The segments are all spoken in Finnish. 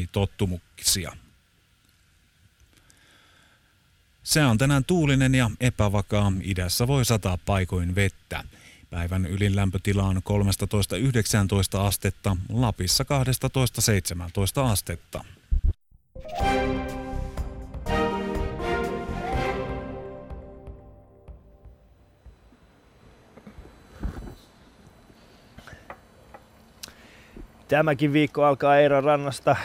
monitottumuksia. Se on tänään tuulinen ja epävakaa. Idässä voi sataa paikoin vettä. Päivän ylin lämpötila on 13-19 astetta, Lapissa 12-17 astetta. Tämäkin viikko alkaa Eiran rannasta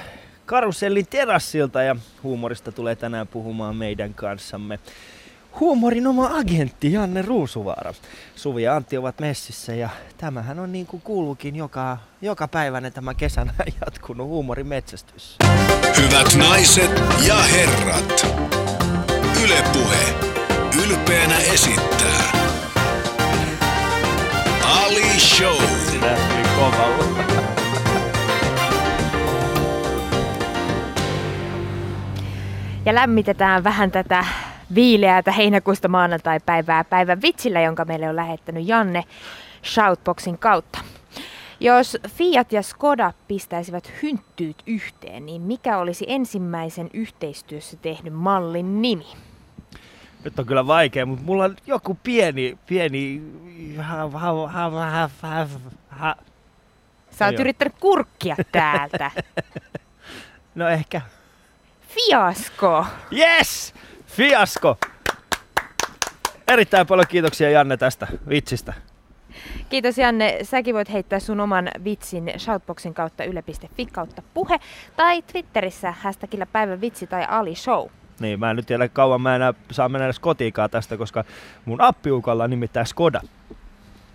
Karusellin terassilta ja huumorista tulee tänään puhumaan meidän kanssamme huumorin oma agentti Janne Ruusuvaara. Suvi ja Antti ovat messissä ja tämähän on niin kuin kuuluukin joka, joka päivänä tämä kesänä jatkunut huumorin metsästys. Hyvät naiset ja herrat, Ylepuhe ylpeänä esittää Ali Show. Sinä tuli kovalla. Ja lämmitetään vähän tätä viileätä heinäkuusta maanantai-päivää päivän vitsillä, jonka meille on lähettänyt Janne Shoutboxin kautta. Jos Fiat ja Skoda pistäisivät hynttyyt yhteen, niin mikä olisi ensimmäisen yhteistyössä tehnyt mallin nimi? Nyt on kyllä vaikea, mutta mulla on joku pieni, pieni... Ha, ha, ha, ha, ha, ha. Sä oot yrittänyt kurkkia täältä. No ehkä. Fiasko! Yes! Fiasko! Erittäin paljon kiitoksia Janne tästä vitsistä. Kiitos Janne. Säkin voit heittää sun oman vitsin Shoutboxin kautta yle.fi kautta puhe tai Twitterissä hashtagillä päivän vitsi tai Ali Show. Niin, mä en nyt tiedä kauan mä enää saa mennä edes kotiikaan tästä, koska mun appiukalla on nimittäin Skoda.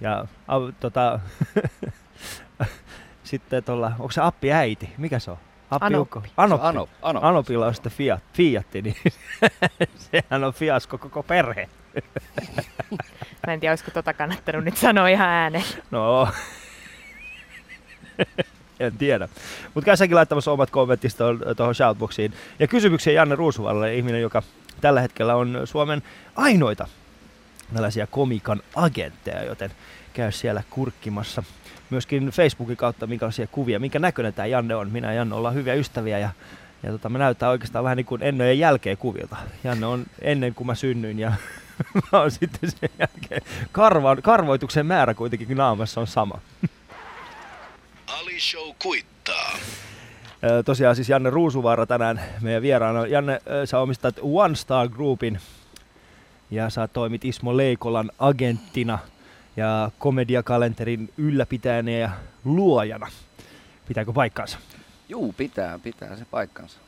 Ja a, tota, sitten tuolla, onko se appi äiti? Mikä se on? Anoppi. Anoppi. Ano, ano. Anopilla on sitten Fiat, Fiatti, niin sehän on fiasko koko perhe. Mä en tiedä, olisiko tota kannattanut nyt sanoa ihan ääneen. No, en tiedä. Mutta käy säkin laittamassa omat kommentit tuohon shoutboxiin. Ja kysymyksiä Janne Ruusuvalle, ihminen, joka tällä hetkellä on Suomen ainoita tällaisia komikan agentteja, joten käy siellä kurkkimassa myöskin Facebookin kautta, minkälaisia kuvia, minkä näköinen tämä Janne on. Minä ja Janne ollaan hyviä ystäviä ja, ja tota, me näyttää oikeastaan vähän niin kuin ennen ja jälkeen kuvilta. Janne on ennen kuin mä synnyin ja mä oon sitten sen jälkeen. Karva, karvoituksen määrä kuitenkin naamassa on sama. Ali Show kuittaa. Tosiaan siis Janne Ruusuvaara tänään meidän vieraana. Janne, sä omistat One Star Groupin ja sä toimit Ismo Leikolan agenttina ja komediakalenterin ylläpitäjänä ja luojana. Pitääkö paikkaansa? Juu, pitää, pitää se paikkansa.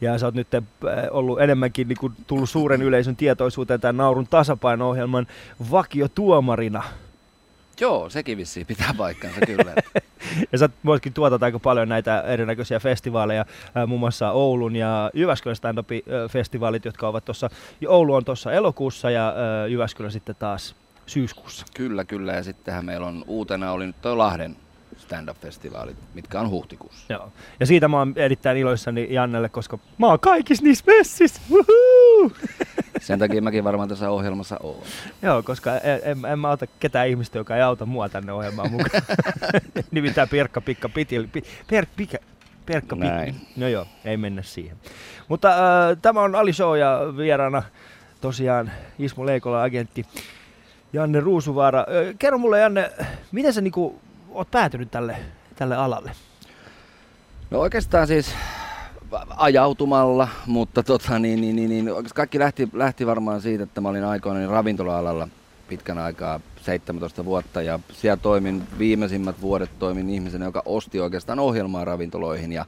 Ja sä oot nyt äh, ollut enemmänkin niin kuin, tullut suuren yleisön tietoisuuteen tämän Naurun tasapaino-ohjelman vakiotuomarina. Joo, sekin vissiin pitää paikkansa kyllä. Ja sä myöskin tuotat aika paljon näitä erinäköisiä festivaaleja, ää, muun muassa Oulun ja Jyväskylän stand-up-festivaalit, jotka ovat tuossa, Oulu on tuossa elokuussa ja Jyväskylä sitten taas syyskuussa. kyllä, kyllä. Ja sittenhän meillä on uutena oli nyt toi Lahden stand-up-festivaalit, mitkä on huhtikuussa. Joo. Ja siitä mä oon erittäin iloissani Jannelle, koska mä oon kaikissa niissä messissä. Woohoo! Sen takia mäkin varmaan tässä ohjelmassa oon. Joo, koska en, en, en mä ota ketään ihmistä, joka ei auta mua tänne ohjelmaan mukaan. Nimittäin Pirkka Pikka Pitil. Pi, per, pika, Perkka. Näin. No joo, ei mennä siihen. Mutta äh, tämä on Ali Show ja vieraana tosiaan Ismo Leikola agentti Janne Ruusuvaara. Kerro mulle Janne, miten sä niinku oot päätynyt tälle, tälle alalle? No oikeastaan siis ajautumalla, mutta tota, niin, niin, niin, niin, kaikki lähti, lähti varmaan siitä, että mä olin aikoinaan ravintola-alalla pitkän aikaa, 17 vuotta, ja siellä toimin viimeisimmät vuodet toimin ihmisenä, joka osti oikeastaan ohjelmaa ravintoloihin, ja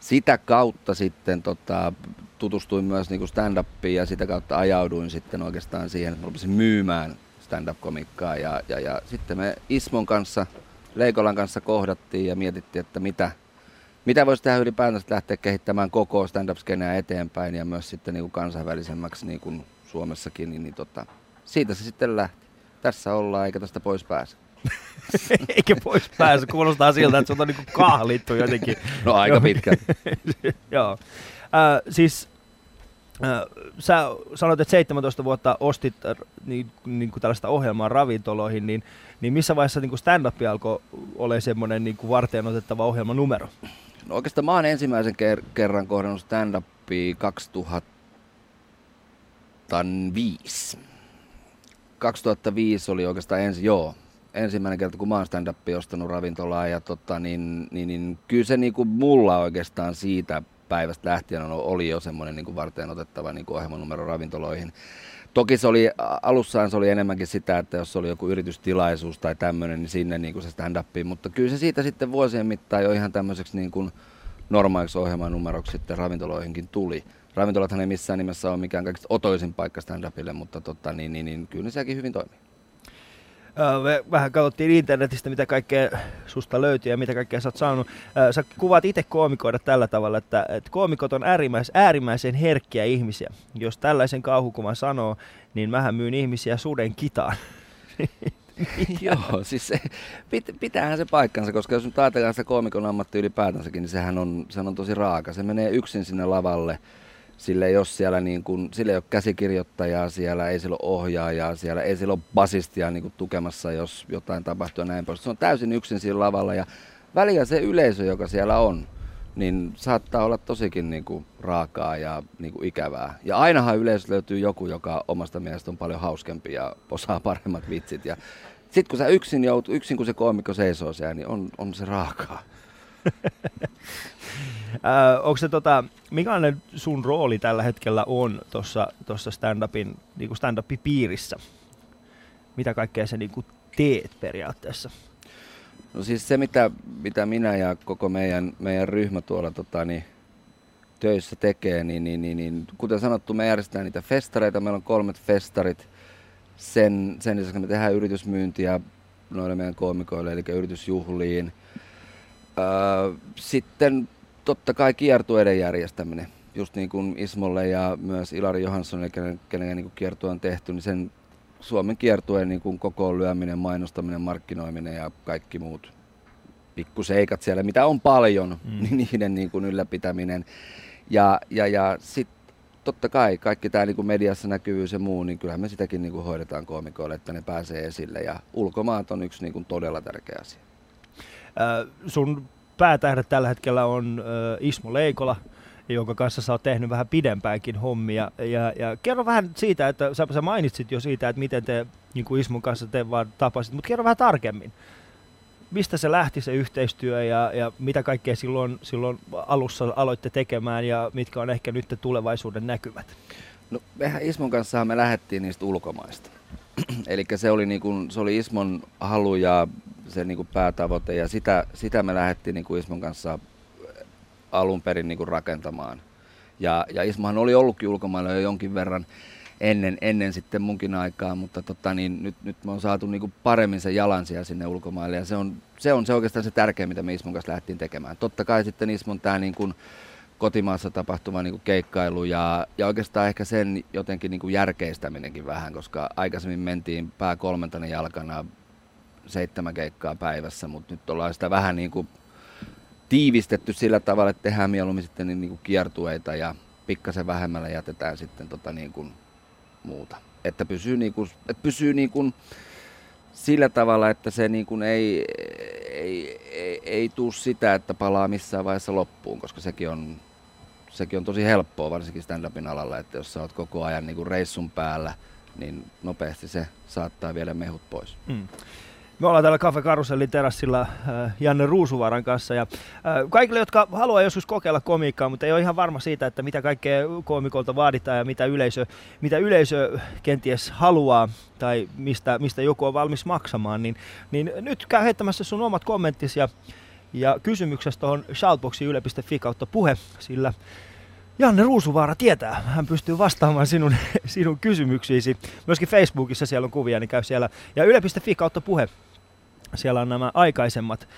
sitä kautta sitten tota, tutustuin myös niin stand-upiin ja sitä kautta ajauduin sitten oikeastaan siihen, että rupesin myymään stand-up-komikkaa ja, ja, ja sitten me Ismon kanssa, Leikolan kanssa kohdattiin ja mietittiin, että mitä, mitä voisi tehdä ylipäätään että lähteä kehittämään koko stand-up-skeneä eteenpäin ja myös sitten niin kuin kansainvälisemmäksi niin kuin Suomessakin, niin, niin tota, siitä se sitten lähti. Tässä ollaan eikä tästä pois pääse. Eikä pois pääse, kuulostaa siltä, että sut on niinku kahlittu jotenkin. No aika pitkä. Joo. Äh, siis sä sanoit, että 17 vuotta ostit äh, niin, niin kuin tällaista ohjelmaa ravintoloihin, niin, niin missä vaiheessa niin stand-up alkoi olla semmoinen niin kuin varteen otettava ohjelmanumero? No oikeastaan mä oon ensimmäisen ker- kerran kohdannut stand-upia 2005. 2005 oli oikeastaan ensi, joo, ensimmäinen kerta, kun mä oon stand ostanut ravintolaa. Ja tota, niin, niin, niin, kyllä se niin kuin mulla oikeastaan siitä päivästä lähtien oli jo semmoinen niin varten otettava niin ohjelmanumero ravintoloihin. Toki se oli, alussaan se oli enemmänkin sitä, että jos oli joku yritystilaisuus tai tämmöinen, niin sinne niin kuin se stand mutta kyllä se siitä sitten vuosien mittaan jo ihan tämmöiseksi niin kuin normaaliksi ohjelman numeroksi sitten ravintoloihinkin tuli. Ravintolathan ei missään nimessä ole mikään kaikista otoisin paikka stand-upille, mutta tota, niin, niin, niin, kyllä ne sielläkin hyvin toimii. Me vähän katsottiin internetistä, mitä kaikkea susta löytyy ja mitä kaikkea sä oot saanut. Sä kuvaat itse koomikoida tällä tavalla, että, että koomikot on äärimmäis, äärimmäisen herkkiä ihmisiä. Jos tällaisen kauhukuvan sanoo, niin mähän myyn ihmisiä suden kitaan. Joo, siis se, pit, pitäähän se paikkansa, koska jos nyt ajatellaan sitä koomikon ammatti ylipäätänsäkin, niin sehän on, sehän on tosi raaka. Se menee yksin sinne lavalle Sille ei ole siellä niin kuin, sille ei ole käsikirjoittajaa siellä, ei sillä ole ohjaajaa siellä, ei sillä ole basistia niin kuin tukemassa, jos jotain tapahtuu ja näin pois. Se on täysin yksin siinä lavalla ja väliä se yleisö, joka siellä on, niin saattaa olla tosikin niin kuin raakaa ja niin kuin ikävää. Ja ainahan yleisö löytyy joku, joka omasta mielestä on paljon hauskempi ja osaa paremmat vitsit. Ja sitten kun sä yksin joutuu, yksin kun se koomikko seisoo siellä, niin on, on se raakaa. Äh, onko se tota, millainen sun rooli tällä hetkellä on tuossa stand-upin, niin stand-upin piirissä? Mitä kaikkea sä niin kuin teet periaatteessa? No siis se, mitä, mitä minä ja koko meidän, meidän ryhmä tuolla tota, niin, töissä tekee, niin, niin, niin, niin, kuten sanottu, me järjestetään niitä festareita. Meillä on kolmet festarit. Sen, sen lisäksi me tehdään yritysmyyntiä noille meidän koomikoille, eli yritysjuhliin. Öö, sitten totta kai kiertueiden järjestäminen, just niin kuin Ismolle ja myös Ilari Johanssonille, kenen, kenen niin kiertue on tehty, niin sen Suomen kiertueen niin kuin kokoon lyöminen, mainostaminen, markkinoiminen ja kaikki muut pikkuseikat siellä, mitä on paljon, mm. niin niiden niin kuin ylläpitäminen. Ja, ja, ja sitten totta kai kaikki tämä niin mediassa näkyvyys ja muu, niin kyllähän me sitäkin niin kuin hoidetaan koomikoille, että ne pääsee esille. Ja ulkomaat on yksi niin kuin todella tärkeä asia. Äh, sun päätähdet tällä hetkellä on Ismo Leikola, jonka kanssa sä oot tehnyt vähän pidempäänkin hommia. Ja, ja kerro vähän siitä, että sä, sä mainitsit jo siitä, että miten te niin kuin Ismon kanssa te vaan tapasit, mutta kerro vähän tarkemmin. Mistä se lähti se yhteistyö ja, ja mitä kaikkea silloin, silloin alussa aloitte tekemään ja mitkä on ehkä nyt tulevaisuuden näkymät? No mehän Ismon kanssa me lähdettiin niistä ulkomaista. Eli se oli, niin kuin, se oli Ismon halu ja se niin kuin päätavoite ja sitä, sitä me lähdettiin niin kuin Ismon kanssa alun perin niin kuin rakentamaan. Ja, ja Ismahan oli ollutkin ulkomailla jo jonkin verran ennen, ennen sitten munkin aikaa, mutta tota, niin nyt, nyt me on saatu niin kuin paremmin se jalansia sinne ulkomaille ja se on, se on se oikeastaan se tärkeä, mitä me Ismon kanssa lähdettiin tekemään. Totta kai sitten Ismon tämä niin kuin kotimaassa tapahtuva niin kuin keikkailu ja, ja oikeastaan ehkä sen jotenkin niin kuin järkeistäminenkin vähän, koska aikaisemmin mentiin pää kolmantena jalkana seitsemän keikkaa päivässä, mutta nyt ollaan sitä vähän niin kuin tiivistetty sillä tavalla, että tehdään mieluummin sitten niin kuin kiertueita ja pikkasen vähemmällä jätetään sitten tota niin kuin muuta. Että pysyy, niin kuin, että pysyy niin kuin sillä tavalla, että se niin kuin ei, ei, ei, ei tuu sitä, että palaa missään vaiheessa loppuun, koska sekin on, sekin on tosi helppoa, varsinkin stand-upin alalla, että jos sä oot koko ajan niin kuin reissun päällä, niin nopeasti se saattaa viedä mehut pois. Mm. Me ollaan täällä Cafe Karusellin terassilla äh, Janne Ruusuvaran kanssa. Ja äh, kaikille, jotka haluaa joskus kokeilla komiikkaa, mutta ei ole ihan varma siitä, että mitä kaikkea komikolta vaaditaan ja mitä yleisö, mitä yleisö kenties haluaa tai mistä, mistä joku on valmis maksamaan, niin, niin nyt käy heittämässä sun omat kommenttisi ja, ja kysymyksestä tuohon shoutboxin yle.fi kautta puhe, sillä Janne Ruusuvaara tietää. Hän pystyy vastaamaan sinun, sinun kysymyksiisi. Myöskin Facebookissa siellä on kuvia, niin käy siellä. Ja yle.fi kautta puhe. Siellä on nämä aikaisemmat äh,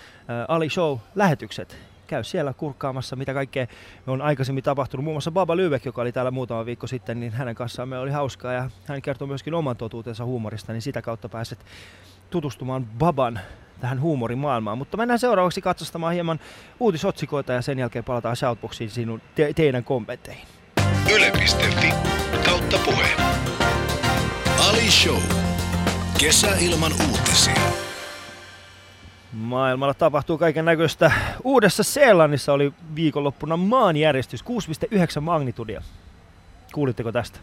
Ali Show-lähetykset. Käy siellä kurkkaamassa, mitä kaikkea on aikaisemmin tapahtunut. Muun muassa Baba Lybeck, joka oli täällä muutama viikko sitten, niin hänen kanssaan meillä oli hauskaa ja hän kertoi myöskin oman totuutensa huumorista, niin sitä kautta pääset tutustumaan Baban tähän huumorimaailmaan. Mutta mennään seuraavaksi katsostamaan hieman uutisotsikoita ja sen jälkeen palataan Shoutboxiin sinun te- teidän kommentteihin. Yle.fi kautta puhe. Ali Show. Kesä ilman uutisia. Maailmalla tapahtuu kaiken näköistä. Uudessa Seelannissa oli viikonloppuna maanjärjestys 6,9 magnitudia. Kuulitteko tästä?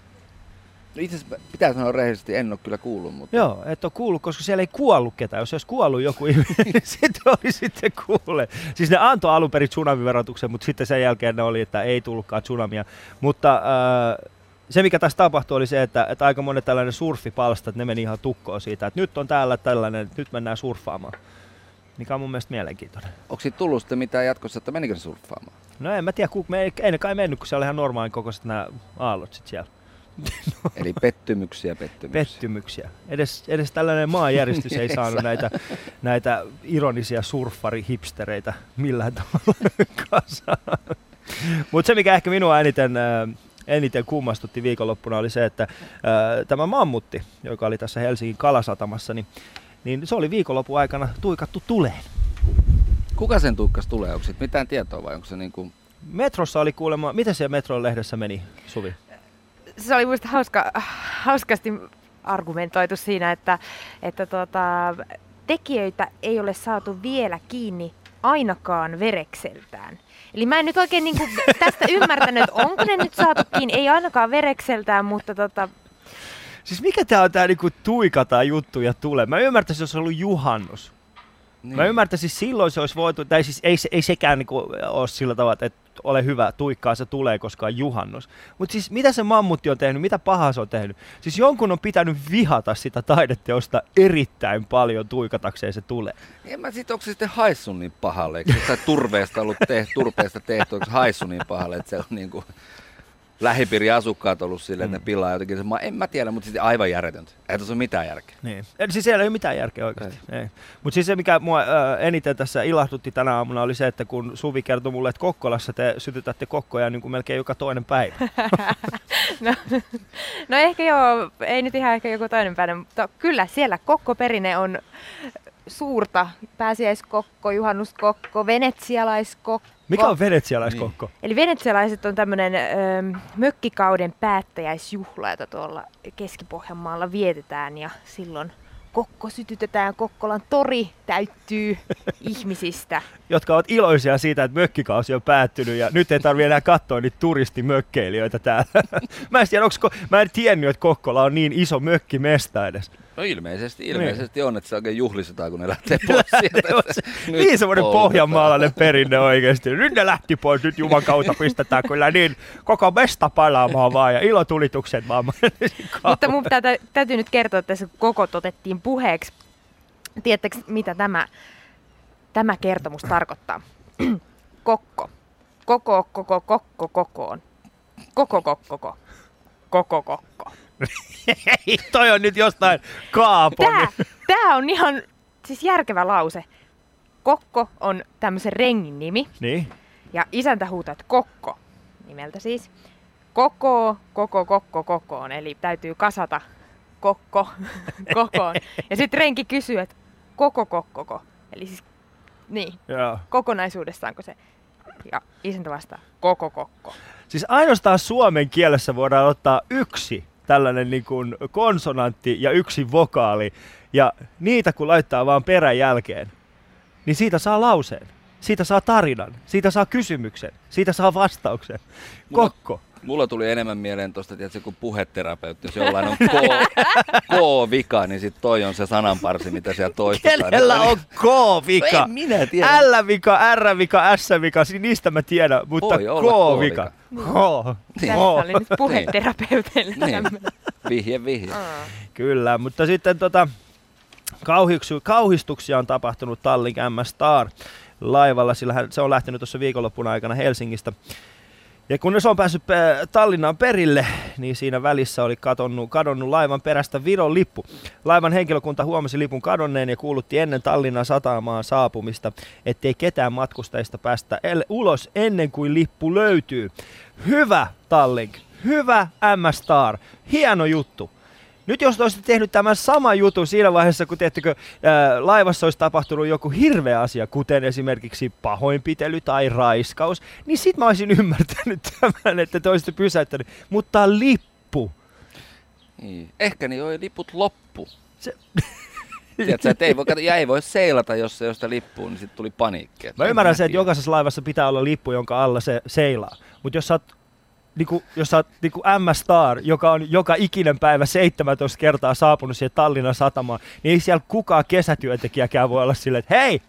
No itse asiassa pitää sanoa rehellisesti, en ole kyllä kuullut, mutta Joo, et ole kuullut, koska siellä ei kuollut ketään. Jos olisi kuollut joku ihminen, niin sitten oli sitten kuule. Siis ne antoi alun perin tsunamiverotuksen, mutta sitten sen jälkeen ne oli, että ei tullutkaan tsunamia. Mutta äh, se, mikä tässä tapahtui, oli se, että, että aika monet tällainen surfipalsta, että ne meni ihan tukkoon siitä, että nyt on täällä tällainen, että nyt mennään surffaamaan. Mikä on mun mielestä mielenkiintoinen. onko siitä tullut sitten mitään jatkossa, että menikö se surffaamaan? No en mä tiedä, ku, me ei, ei ne kai mennyt, kun siellä oli ihan normaalin kokoiset nämä aallot sit siellä. Eli pettymyksiä, pettymyksiä. pettymyksiä. Edes, edes tällainen maanjäristys ei saanut näitä, näitä ironisia surffarihipstereitä millään tavalla kasaan. Mutta se, mikä ehkä minua eniten, äh, eniten kummastutti viikonloppuna, oli se, että äh, tämä mammutti, joka oli tässä Helsingin Kalasatamassa, niin, niin se oli viikonlopun aikana tuikattu tuleen. Kuka sen tukkas tulee? Onko siitä mitään tietoa vai onko se niin kuin... Metrossa oli kuulemma, miten se Metron lehdessä meni, Suvi? Se oli musta hauska, hauskasti argumentoitu siinä, että, että tota, tekijöitä ei ole saatu vielä kiinni ainakaan verekseltään. Eli mä en nyt oikein niin kuin tästä ymmärtänyt, että onko ne nyt saatu kiinni, ei ainakaan verekseltään, mutta tota, Siis mikä tää on tää niinku tuikataan juttuja tulee? Mä ymmärtäisin, jos se ollut juhannus. Niin. Mä ymmärtäisin, silloin se olisi voitu, tai siis ei, se- ei sekään niinku ole sillä tavalla, että ole hyvä, tuikkaa se tulee, koska on juhannus. Mutta siis mitä se mammutti on tehnyt, mitä pahaa se on tehnyt? Siis jonkun on pitänyt vihata sitä taideteosta erittäin paljon tuikatakseen se tulee. En mä sit, onko se sitten haissu niin pahalle? Eikö turveesta ollut turpeesta tehty, onko haissu niin pahalle, että se on niin kuin lähipiiri asukkaat ollut silleen, että ne pilaa jotenkin. Ma- en mä tiedä, mutta sitten aivan järjetöntä. Ei tässä ole mitään järkeä. Niin. Eli siis siellä ei ole mitään järkeä oikeasti. Mutta siis se, mikä mua ää, eniten tässä ilahdutti tänä aamuna, oli se, että kun Suvi kertoi mulle, että Kokkolassa te sytytätte kokkoja niin kuin melkein joka toinen päivä. no, no ehkä joo, ei nyt ihan ehkä joku toinen päivä, mutta kyllä siellä kokkoperinne on suurta. Pääsiäiskokko, juhannuskokko, venetsialaiskokko. Mikä on venetsialaiskokko? Eli venetsialaiset on tämmöinen mökkikauden päättäjäisjuhla, jota tuolla Keski-Pohjanmaalla vietetään ja silloin kokko sytytetään, Kokkolan tori täyttyy ihmisistä. jotka ovat iloisia siitä, että mökkikausi on päättynyt ja nyt ei tarvitse enää katsoa niitä turistimökkeilijöitä täällä. mä, en tiedä, onks, ko- mä en tiennyt, että Kokkola on niin iso mökkimesta edes. No ilmeisesti, ilmeisesti on, että se oikein juhlistetaan, kun ne lähtee pois sieltä. Se se- niin semmoinen pohjanmaalainen perinne oikeasti. Nyt ne lähti pois, nyt Juman kautta pistetään kyllä niin koko mesta palaamaan vaan ja ilotulitukset vaan. Mutta mun pitää, täytyy nyt kertoa, että tässä koko otettiin puheeksi. Tiedättekö, mitä tämä, tämä kertomus tarkoittaa? Kokko. Koko, koko, kokko, kokoon. Koko, kokko, ko. Koko, kokko. Ei, toi on nyt jostain kaapon. Tää, tää on ihan siis järkevä lause. Kokko on tämmöisen rengin nimi. Niin. Ja isäntä huutaa, että kokko, nimeltä siis. Koko, koko, kokko, kokoon. Eli täytyy kasata kokko kokoon. Ja sitten renki kysyy, että koko kokkoko. Eli siis, niin, Joo. kokonaisuudessaanko se. Ja isäntä vastaa, koko kokko. Siis ainoastaan suomen kielessä voidaan ottaa yksi tällainen niin kuin konsonantti ja yksi vokaali. Ja niitä kun laittaa vaan perän jälkeen, niin siitä saa lauseen. Siitä saa tarinan, siitä saa kysymyksen, siitä saa vastauksen. Kokko. Mulla tuli enemmän mieleen tuosta, että kun puheterapeutti, jos jollain on K- K-vika, niin sit toi on se sananparsi, mitä siellä toistetaan. Kenellä on No K-vika? en minä tiedä. L-vika, R-vika, S-vika, niistä mä tiedän, mutta Voi olla K-vika. K. Niin. Tässä oli nyt puheterapeuteille Niin. tämmönen. Vihje, vihje. Kyllä, mutta sitten tota, kauhiksu, kauhistuksia on tapahtunut Tallink M Star laivalla, sillä hän- se on lähtenyt tuossa viikonloppuna aikana Helsingistä. Ja kun se on päässyt äh, Tallinnaan perille, niin siinä välissä oli kadonnut, kadonnut laivan perästä Viron lippu. Laivan henkilökunta huomasi lipun kadonneen ja kuulutti ennen Tallinnan satamaan saapumista, ettei ketään matkustajista päästä ulos ennen kuin lippu löytyy. Hyvä Tallink, hyvä M Star, hieno juttu. Nyt jos te olisitte tehnyt tämän saman jutun siinä vaiheessa, kun teettekö, ää, laivassa olisi tapahtunut joku hirveä asia, kuten esimerkiksi pahoinpitely tai raiskaus, niin sit mä olisin ymmärtänyt tämän, että te olisitte pysäyttänyt. Mutta lippu. Niin. Ehkä niin oli liput loppu. Se, Tiedätkö, että ei voi, ja ei voi seilata, jos se josta lippuu, niin sitten tuli paniikki. Mä ymmärrän sen, että jokaisessa laivassa pitää olla lippu, jonka alla se seilaa. Mutta jos sä oot niinku, jos sä oot niinku M-Star, joka on joka ikinen päivä 17 kertaa saapunut siihen Tallinnan satamaan, niin ei siellä kukaan kesätyöntekijäkään voi olla silleen, että hei,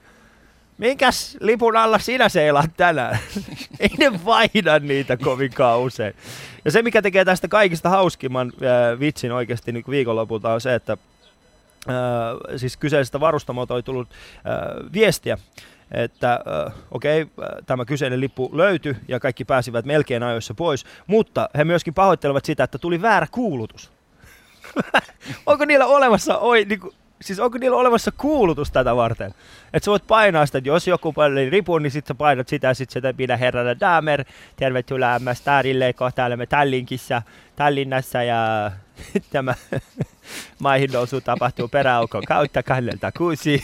minkäs lipun alla sinä seilaat tänään? ei ne vaihda niitä kovinkaan usein. Ja se, mikä tekee tästä kaikista hauskimman äh, vitsin oikeasti niin viikonlopulta on se, että Äh, siis kyseisestä varustamolta oli tullut äh, viestiä, että okei, okay, tämä kyseinen lippu löytyi ja kaikki pääsivät melkein ajoissa pois, mutta he myöskin pahoittelevat sitä, että tuli väärä kuulutus. onko niillä olemassa, oi, niin kuin, siis onko niillä olemassa kuulutus tätä varten? Että sä voit painaa sitä, että jos joku paljon ripun, niin sitten sä painat sitä, sitten sitä minä herrana damer, tervetuloa Starille, kohtailemme Tallinkissa, Tallinnassa ja tämä maihin nousu tapahtuu peräaukon kautta kannelta kuusi.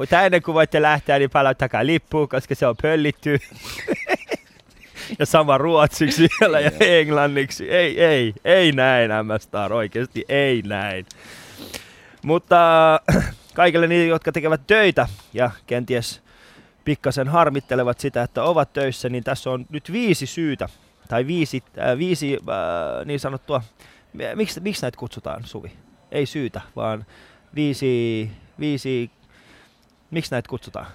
Mutta ennen kuin voitte lähteä, niin palauttakaa lippu, koska se on pöllitty. ja sama ruotsiksi siellä ja englanniksi. Ei, ei, ei näin, M-Star, oikeasti ei näin. Mutta kaikille niille, jotka tekevät töitä ja kenties pikkasen harmittelevat sitä, että ovat töissä, niin tässä on nyt viisi syytä, tai viisi, äh, viisi äh, niin sanottua, miksi, miksi näitä kutsutaan, Suvi? Ei syytä, vaan viisi, viisi miksi näitä kutsutaan?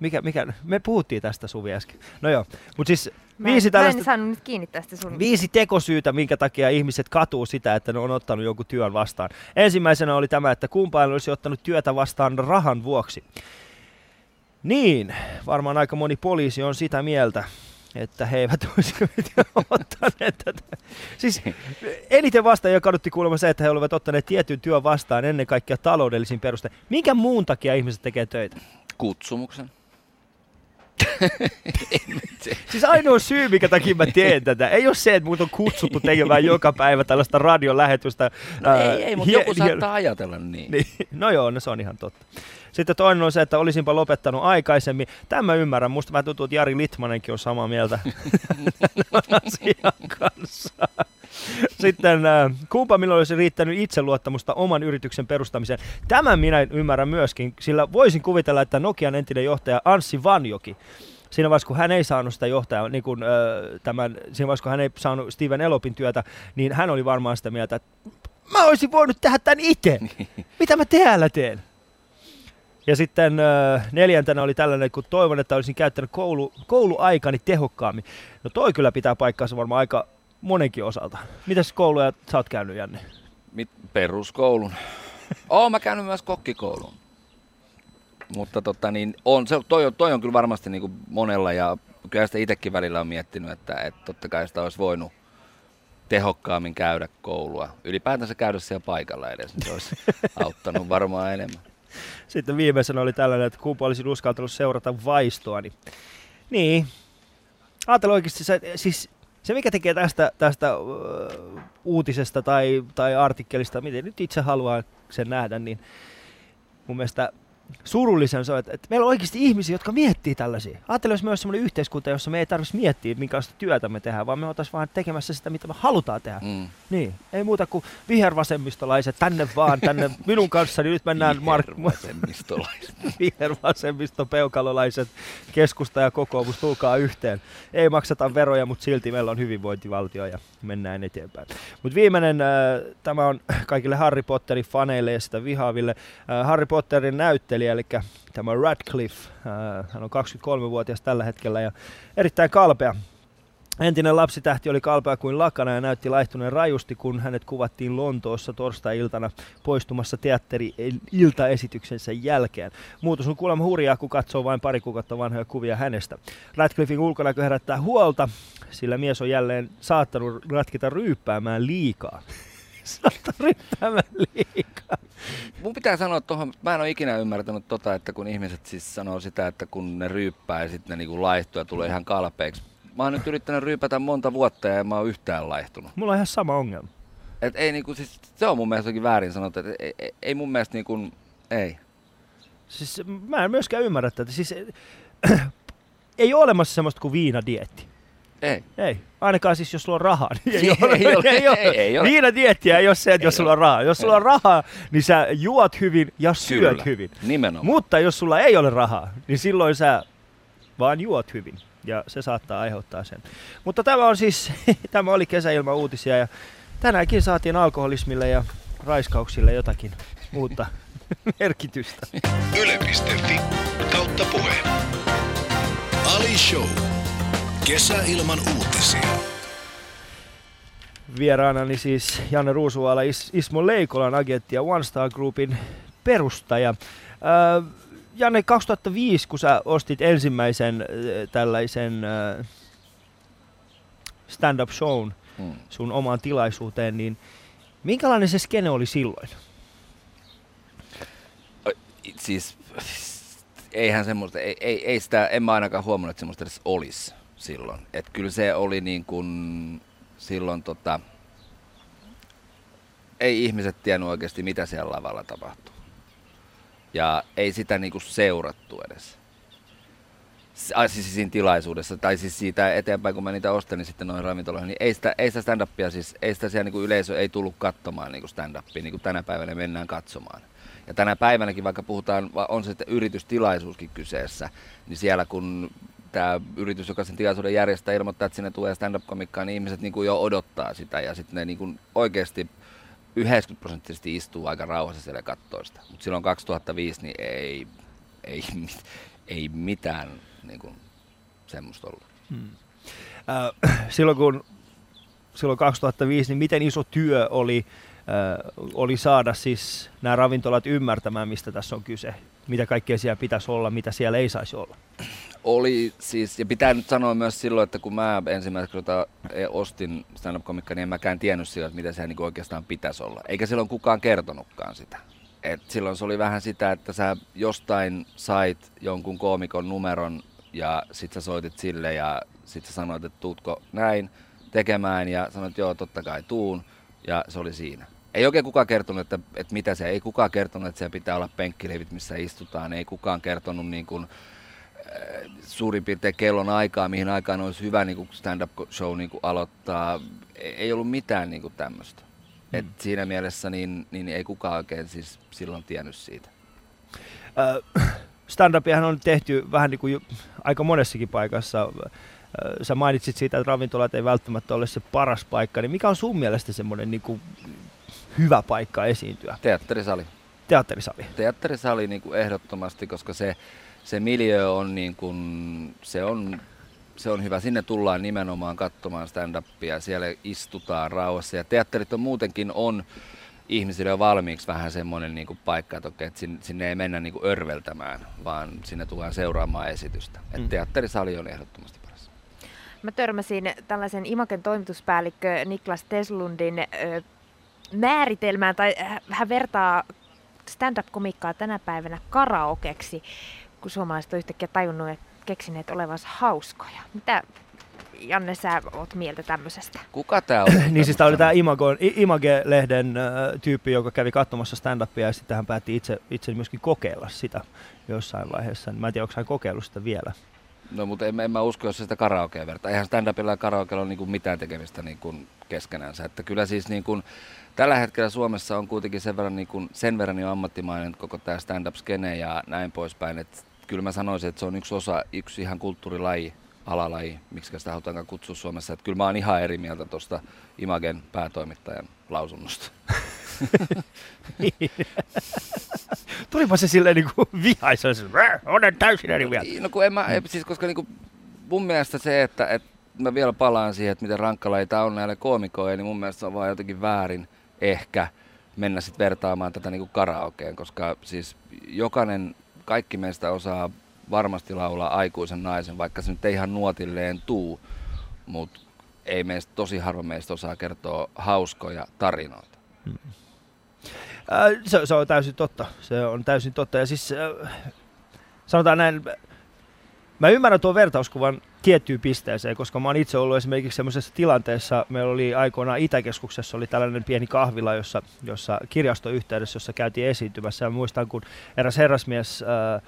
Mikä, mikä, me puhuttiin tästä Suvi äsken. No joo, mutta siis Mä, viisi mä tällaista... en saanut nyt kiinni tästä sun. Viisi tekosyytä, minkä takia ihmiset katuu sitä, että ne on ottanut jonkun työn vastaan. Ensimmäisenä oli tämä, että kumpaan olisi ottanut työtä vastaan rahan vuoksi. Niin, varmaan aika moni poliisi on sitä mieltä, että he eivät olisi ottaneet tätä. Siis eniten vastaan jo kadutti kuulemma se, että he olivat ottaneet tietyn työn vastaan ennen kaikkea taloudellisin peruste. Minkä muun takia ihmiset tekee töitä? Kutsumuksen. Siis ainoa syy, mikä takia mä teen tätä, ei ole se, että mut on kutsuttu tekemään joka päivä tällaista radiolähetystä. No ei, ei, mutta joku saattaa ajatella niin. niin. No joo, no se on ihan totta. Sitten toinen on se, että olisinpa lopettanut aikaisemmin. Tämä ymmärrän. Musta vähän tuntuu, että Jari Litmanenkin on samaa mieltä asian kanssa. Sitten äh, kumpa minulla olisi riittänyt itseluottamusta oman yrityksen perustamiseen. Tämän minä ymmärrän myöskin, sillä voisin kuvitella, että Nokian entinen johtaja Anssi Vanjoki, siinä vaiheessa, kun hän ei saanut sitä johtajaa, niin kun, äh, tämän, siinä vaiheessa, kun hän ei saanut Steven Elopin työtä, niin hän oli varmaan sitä mieltä, että mä olisin voinut tehdä tämän itse. Mitä mä täällä teen? Ja sitten neljäntenä oli tällainen, kun toivon, että olisin käyttänyt koulu, kouluaikani tehokkaammin. No toi kyllä pitää paikkaansa varmaan aika monenkin osalta. Mitäs kouluja sä oot käynyt, Janne? Mit, peruskoulun. Oon mä käynyt myös kokkikoulun. Mutta tota, niin on, se, toi, on, toi on kyllä varmasti niin kuin monella ja kyllä sitä itsekin välillä on miettinyt, että, että totta kai sitä olisi voinut tehokkaammin käydä koulua. Ylipäätänsä käydä siellä paikalla edes, niin se olisi auttanut varmaan enemmän. Sitten viimeisenä oli tällainen, että kumpa olisin uskaltanut seurata vaistoa. Niin, niin. Ajattelen oikeasti, se, siis se mikä tekee tästä, tästä uh, uutisesta tai, tai artikkelista, miten nyt itse haluaa sen nähdä, niin mun mielestä surullisen se on, että, että meillä on oikeasti ihmisiä, jotka miettii tällaisia. Ajattelen, jos olisi sellainen yhteiskunta, jossa me ei tarvitsisi miettiä, minkälaista työtä me tehdään, vaan me oltaisiin vaan tekemässä sitä, mitä me halutaan tehdä. Mm. Niin, ei muuta kuin vihervasemmistolaiset, tänne vaan, tänne minun kanssani, nyt mennään. Vihervasemmistolaiset. vihervasemmisto-peukalolaiset, keskusta ja kokoomus, tulkaa yhteen. Ei makseta veroja, mutta silti meillä on hyvinvointivaltio ja mennään eteenpäin. Mutta viimeinen, äh, tämä on kaikille Harry Potterin faneille ja sitä vihaaville. Äh, Harry Potterin näyttelijä näyttelijä, eli tämä Radcliffe. Äh, hän on 23-vuotias tällä hetkellä ja erittäin kalpea. Entinen lapsitähti oli kalpea kuin lakana ja näytti laihtuneen rajusti, kun hänet kuvattiin Lontoossa torstai-iltana poistumassa teatteri-iltaesityksensä jälkeen. Muutos on kuulemma hurjaa, kun katsoo vain pari kuukautta vanhoja kuvia hänestä. Radcliffin ulkonäkö herättää huolta, sillä mies on jälleen saattanut ratkita ryyppäämään liikaa. Saattanut ryyppäämään liikaa mun pitää sanoa tuohon, mä en ole ikinä ymmärtänyt tota, että kun ihmiset siis sanoo sitä, että kun ne ryyppää ja sitten ne niinku laihtuu ja tulee ihan kalpeiksi. Mä oon nyt yrittänyt ryypätä monta vuotta ja en mä oon yhtään laihtunut. Mulla on ihan sama ongelma. Et ei niinku, siis, se on mun mielestä väärin sanottu, että ei, ei, ei mun mielestä niinku, ei. Siis mä en myöskään ymmärrä tätä. Siis, ei ole olemassa semmoista kuin viinadietti. Ei. Ei. Ainakaan siis, jos sulla on rahaa. Niin Ei ole, ei ole, ei ole. Viina diettiä ei ole se, että jos Ei sulla on rahaa. Jos sulla on rahaa, niin sä juot hyvin ja syöt Kyllä. hyvin. Nimenomaan. Mutta jos sulla ei ole rahaa, niin silloin sä vaan juot hyvin. Ja se saattaa aiheuttaa sen. Mutta tämä on siis, tämä oli kesäilman uutisia ja tänäänkin saatiin alkoholismille ja raiskauksille jotakin uutta merkitystä. Yle.fi kautta puheen. Ali Show. Kesäilman uutisia. Vieraanani siis Janne Ruusuala, Is- Ismo Leikolan agentti ja One Star Groupin perustaja. Äh, Janne, 2005, kun sä ostit ensimmäisen äh, tällaisen äh, stand-up shown Mm. sun omaan tilaisuuteen, niin minkälainen se skene oli silloin? Siis eihän semmoista, ei, ei, ei sitä, en mä ainakaan huomannut, että semmoista edes olisi silloin. Et kyllä se oli niin kuin silloin tota, ei ihmiset tiennyt oikeasti mitä siellä lavalla tapahtuu. Ja ei sitä niinku seurattu edes. Siis siinä tilaisuudessa, tai siis siitä eteenpäin, kun mä niitä ostelin sitten noihin ravintoloihin, niin ei sitä, ei sitä stand-upia, siis ei sitä siellä niinku yleisö ei tullut katsomaan niinku stand-upia, niin kuin tänä päivänä mennään katsomaan. Ja tänä päivänäkin, vaikka puhutaan, on se sitten yritystilaisuuskin kyseessä, niin siellä kun tämä yritys, joka sen tilaisuuden järjestää, ilmoittaa, että sinne tulee stand-up-komikkaa, niin ihmiset niin kuin jo odottaa sitä ja sitten ne niin kuin oikeasti 90 prosenttisesti istuu aika rauhassa siellä kattoista. Mutta silloin 2005 niin ei, ei, mit- ei mitään niin kuin, semmoista ollut. Äh, silloin kun silloin 2005, niin miten iso työ oli, äh, oli saada siis nämä ravintolat ymmärtämään, mistä tässä on kyse? Mitä kaikkea siellä pitäisi olla, mitä siellä ei saisi olla? Oli siis, ja pitää nyt sanoa myös silloin, että kun mä ensimmäisen kertaa ostin stand-up-komikkaa, niin en mäkään tiennyt silloin, että mitä se niin oikeastaan pitäisi olla. Eikä silloin kukaan kertonutkaan sitä. Et silloin se oli vähän sitä, että sä jostain sait jonkun koomikon numeron ja sit sä soitit sille ja sit sä sanoit, että tuutko näin tekemään ja sanoit, että joo, totta kai tuun ja se oli siinä. Ei oikein kukaan kertonut, että, että mitä se, ei kukaan kertonut, että siellä pitää olla penkkilevit, missä istutaan, ei kukaan kertonut niin kuin, suurin piirtein kellon aikaa, mihin aikaan olisi hyvä niin kuin stand-up show niin kuin aloittaa. Ei, ei ollut mitään niin kuin tämmöistä. Et siinä mielessä niin, niin ei kukaan oikein siis silloin tiennyt siitä. Äh, stand-upiahan on tehty vähän niin kuin aika monessakin paikassa. Sä mainitsit siitä, että ravintolat ei välttämättä ole se paras paikka, niin mikä on sun mielestä semmoinen niin kuin hyvä paikka esiintyä? Teatterisali. Teatterisali. Teatterisali niin kuin ehdottomasti, koska se, se miljö on, niin kuin, se on se on hyvä. Sinne tullaan nimenomaan katsomaan stand-upia, siellä istutaan rauhassa. Ja teatterit on muutenkin on ihmisille jo valmiiksi vähän semmoinen niin kuin paikka, että, okei, että sinne, sinne ei mennä niin kuin örveltämään, vaan sinne tullaan seuraamaan esitystä. Et Mm. teatterisali on ehdottomasti paras. Mä törmäsin tällaisen Imaken toimituspäällikkö Niklas Teslundin ö, määritelmään, tai hä- hän vertaa stand-up-komikkaa tänä päivänä karaokeksi, kun suomalaiset on yhtäkkiä tajunnut, että keksineet olevansa hauskoja. Mitä Janne, sä oot mieltä tämmöisestä? Kuka tää on? niin siis tämä oli tämä Imago, Image-lehden äh, tyyppi, joka kävi katsomassa stand-upia ja sitten hän päätti itse, itse myöskin kokeilla sitä jossain vaiheessa. Mä en tiedä, onko hän kokeillut sitä vielä. No mutta en, en mä usko, jos se sitä karaokea vertaa. Eihän stand-upilla ja karaokeella ole niinku mitään tekemistä niinku keskenänsä. Että kyllä siis niinku, tällä hetkellä Suomessa on kuitenkin sen verran, niinku, sen verran jo ammattimainen koko tämä stand-up-skene ja näin poispäin. Että kyllä mä sanoisin, että se on yksi osa, yksi ihan kulttuurilaji, alalaji, miksi sitä halutaankaan kutsua Suomessa. Että kyllä mä oon ihan eri mieltä tuosta Imagen päätoimittajan lausunnosta. Tulipa se silleen niin kuin vihaisa, se, "Rää, olen täysin eri mieltä. No kun en mä, siis koska niinku mun mielestä se, että, että mä vielä palaan siihen, että miten rankka laji tää on näille koomikoille, niin mun mielestä se on vaan jotenkin väärin ehkä mennä sitten vertaamaan tätä niinku karaokeen, koska siis jokainen, kaikki meistä osaa varmasti laulaa aikuisen naisen, vaikka se nyt ei ihan nuotilleen tuu, mutta ei meistä, tosi harva meistä osaa kertoa hauskoja tarinoita. Äh, se, se on täysin totta. Se on täysin totta. Ja siis äh, sanotaan näin, mä ymmärrän tuon vertauskuvan tiettyyn pisteeseen, koska mä oon itse ollut esimerkiksi semmoisessa tilanteessa, meillä oli aikoinaan Itäkeskuksessa oli tällainen pieni kahvila, jossa, jossa kirjastoyhteydessä, jossa käytiin esiintymässä. Ja muistan, kun eräs herrasmies ää,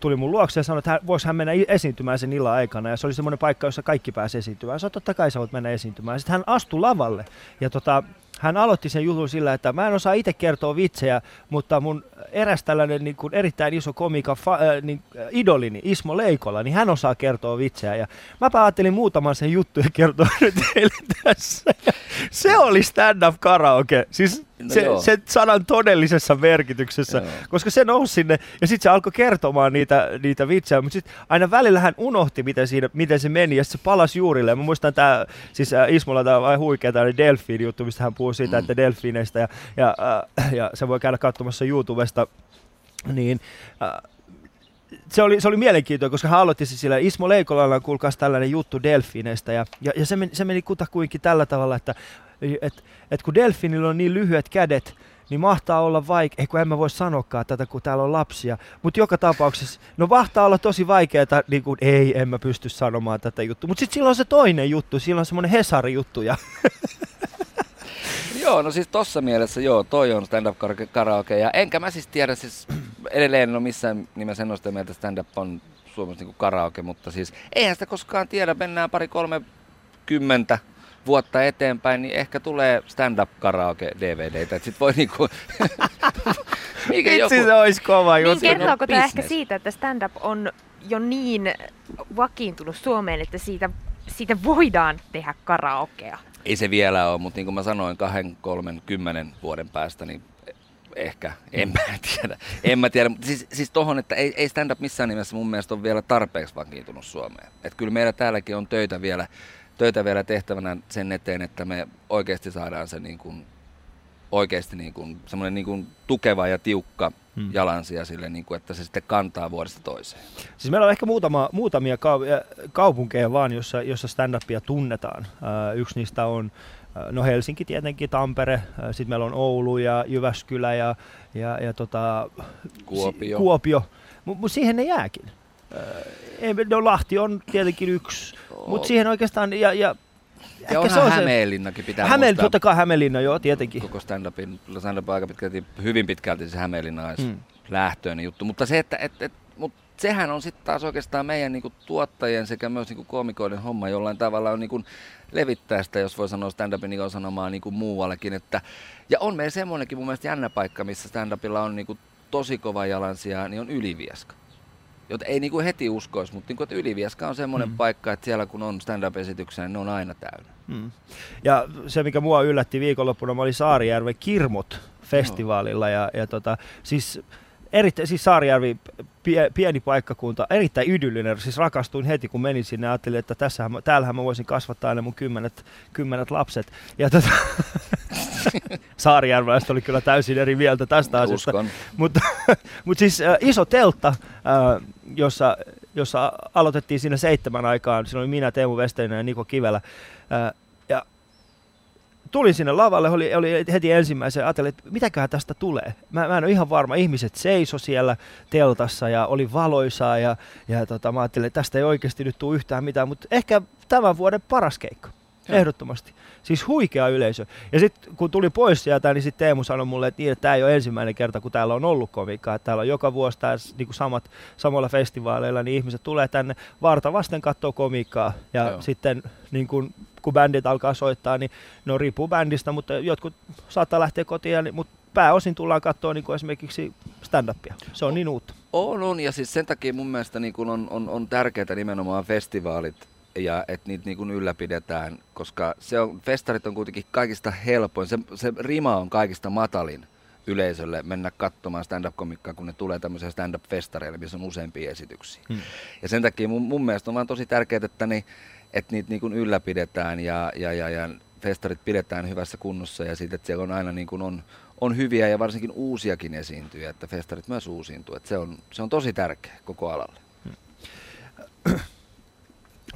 tuli mun luokse ja sanoi, että hän, hän mennä esiintymään sen illan aikana. Ja se oli semmoinen paikka, jossa kaikki pääsi esiintymään. Sanoin, totta kai sä voit mennä esiintymään. Sitten hän astui lavalle ja tota, hän aloitti sen jutun sillä, että mä en osaa itse kertoa vitsejä, mutta mun eräs tällainen niin kuin erittäin iso komika fa, äh, niin, äh, idolini, Ismo Leikola, niin hän osaa kertoa vitsejä. Ja mä ajattelin muutaman sen juttu ja kertoa nyt teille tässä. Ja se oli stand-up karaoke. Siis no se, se sanan todellisessa merkityksessä, joo. koska se nousi sinne ja sitten se alkoi kertomaan niitä, niitä vitsejä, mutta sitten aina välillä hän unohti, miten, siinä, miten se meni ja se palasi juurille. Ja mä muistan tämä, siis äh, Ismolla tämä vai huikea tämä Delfiin juttu, mistä hän puhuu siitä, mm. että Delfiineistä ja, ja, äh, ja se voi käydä katsomassa YouTubesta, niin äh, se oli, se oli mielenkiintoinen, koska hän aloitti se sillä Ismo Leikolalla kuulkaas tällainen juttu Delfineistä ja, ja, ja se, meni, se meni kutakuinkin tällä tavalla, että et, et kun Delfinillä on niin lyhyet kädet, niin mahtaa olla vaikea, ei kun en mä voi sanoakaan tätä, kun täällä on lapsia, mutta joka tapauksessa, no mahtaa olla tosi vaikeaa, niin kuin, ei, en mä pysty sanomaan tätä juttua, mutta sitten silloin on se toinen juttu, silloin on semmoinen Hesari-juttu ja Joo, no siis tossa mielessä joo, toi on stand-up karaoke. Ja enkä mä siis tiedä, siis edelleen no missään nimessä en ole sitä mieltä, stand-up on Suomessa niin karaoke, mutta siis eihän sitä koskaan tiedä, mennään pari kolme kymmentä vuotta eteenpäin, niin ehkä tulee stand-up karaoke DVDtä. Sitten voi niinku... Mikä joku... se olisi kova juttu. Niin kertooko tämä ehkä siitä, että stand-up on jo niin vakiintunut Suomeen, että siitä, siitä voidaan tehdä karaokea? Ei se vielä ole, mutta niin kuin mä sanoin, kahden, kolmen, kymmenen vuoden päästä, niin ehkä, en mä tiedä. En mä tiedä, mutta siis, siis tohon, että ei, ei stand-up missään nimessä mun mielestä ole vielä tarpeeksi vakiintunut Suomeen. Että kyllä meillä täälläkin on töitä vielä, töitä vielä tehtävänä sen eteen, että me oikeasti saadaan se niin kuin, oikeasti niin kuin, semmoinen niin kuin tukeva ja tiukka hmm. jalansia sille, niin kuin, että se sitten kantaa vuodesta toiseen. Siis meillä on ehkä muutama, muutamia kaupunkeja vaan, jossa, jossa stand-upia tunnetaan. Yksi niistä on No Helsinki tietenkin, Tampere, sitten meillä on Oulu ja Jyväskylä ja, ja, ja tota, Kuopio. Kuopio. Mutta mut siihen ne jääkin. No Lahti on tietenkin yksi, oh. mutta siihen oikeastaan, ja, ja ja onhan se on Hämeenlinnakin pitää Hämeen, muistaa. Totta kai Hämeenlinna, joo, tietenkin. Koko stand-upin, stand-up aika pitkälti, hyvin pitkälti se Hämeenlinna hmm. lähtöinen juttu. Mutta se, että et, et, mut sehän on sitten taas oikeastaan meidän niinku, tuottajien sekä myös niinku, koomikoiden homma jollain tavalla on niinku, levittää sitä, jos voi sanoa stand-upin niin sanomaa niinku, muuallekin. Että, ja on meillä semmoinenkin mun mielestä jännä paikka, missä stand-upilla on niinku, tosi kova jalansija, niin on Ylivieska jota ei niinku heti uskoisi, mutta niinku, että Ylivieska on semmoinen mm. paikka, että siellä kun on stand-up-esityksiä, niin ne on aina täynnä. Mm. Ja se, mikä mua yllätti viikonloppuna, mä olin Saarijärven Kirmot festivaalilla ja, ja tota, siis erittäin, siis Saarijärvi, pie, pieni paikkakunta, erittäin idyllinen. Siis rakastuin heti, kun menin sinne. Ajattelin, että tässähän, täällähän mä voisin kasvattaa aina mun kymmenet, kymmenet lapset. Ja tota, Saarijärveläiset oli kyllä täysin eri mieltä tästä asiasta. Mutta, mutta siis äh, iso teltta, äh, jossa, jossa aloitettiin siinä seitsemän aikaan. Siinä oli minä, Teemu Vesterinen ja Niko Kivelä. Äh, tulin sinne lavalle, oli, oli heti ensimmäisen, ajattelin, että mitäköhän tästä tulee. Mä, mä en ole ihan varma, ihmiset seiso siellä teltassa ja oli valoisaa ja, ja tota, mä ajattelin, että tästä ei oikeasti nyt tule yhtään mitään, mutta ehkä tämän vuoden paras keikka. Joo. Ehdottomasti. Siis huikea yleisö. Ja sitten kun tuli pois sieltä, niin sitten Teemu sanoi mulle, että, niin, että tämä ei ole ensimmäinen kerta, kun täällä on ollut komiikkaa. Että täällä on joka vuosi tää, niin kuin samat, samalla festivaaleilla, niin ihmiset tulee tänne varta vasten katsoa komiikkaa. Ja Joo. sitten niin kun, kun bändit alkaa soittaa, niin no riippuu bändistä, mutta jotkut saattaa lähteä kotiin, niin, mutta pääosin tullaan katsoa niin kuin esimerkiksi stand-upia. Se on niin uutta. On, on, ja siis sen takia mun mielestä niin kun on, on, on tärkeää nimenomaan festivaalit ja että niitä niin kuin ylläpidetään, koska se on, festarit on kuitenkin kaikista helpoin, se, se rima on kaikista matalin yleisölle mennä katsomaan stand-up-komikkaa, kun ne tulee tämmöiseen stand-up-festareille, missä on useampia esityksiä. Hmm. Ja sen takia mun, mun mielestä on vaan tosi tärkeää, että, ne, että niitä niin kuin ylläpidetään ja, ja, ja, ja festarit pidetään hyvässä kunnossa ja siitä, että siellä on aina niin kuin on, on hyviä ja varsinkin uusiakin esiintyjä, että festarit myös uusiintuu. Että se, on, se on tosi tärkeä koko alalle.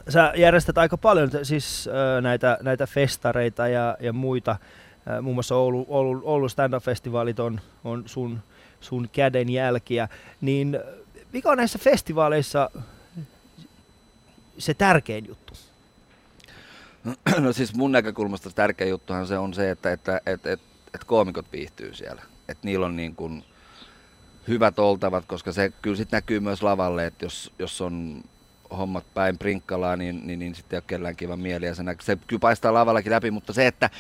Sä järjestät aika paljon siis äh, näitä, näitä festareita ja, ja muita. Äh, muun muassa Oulu, Oulu, Oulu Stand-up-festivaalit on, on sun, sun kädenjälkiä. Niin mikä on näissä festivaaleissa se tärkein juttu? No siis mun näkökulmasta tärkeä juttuhan se on se, että, että, että, että, että koomikot viihtyy siellä. Että niillä on niin kuin hyvät oltavat, koska se kyllä sitten näkyy myös lavalle, että jos, jos on hommat päin prinkkalaa, niin, niin, niin sitten ei ole kellään kiva mieli ja se, näkyy, se kyllä paistaa lavallakin läpi, mutta se, että,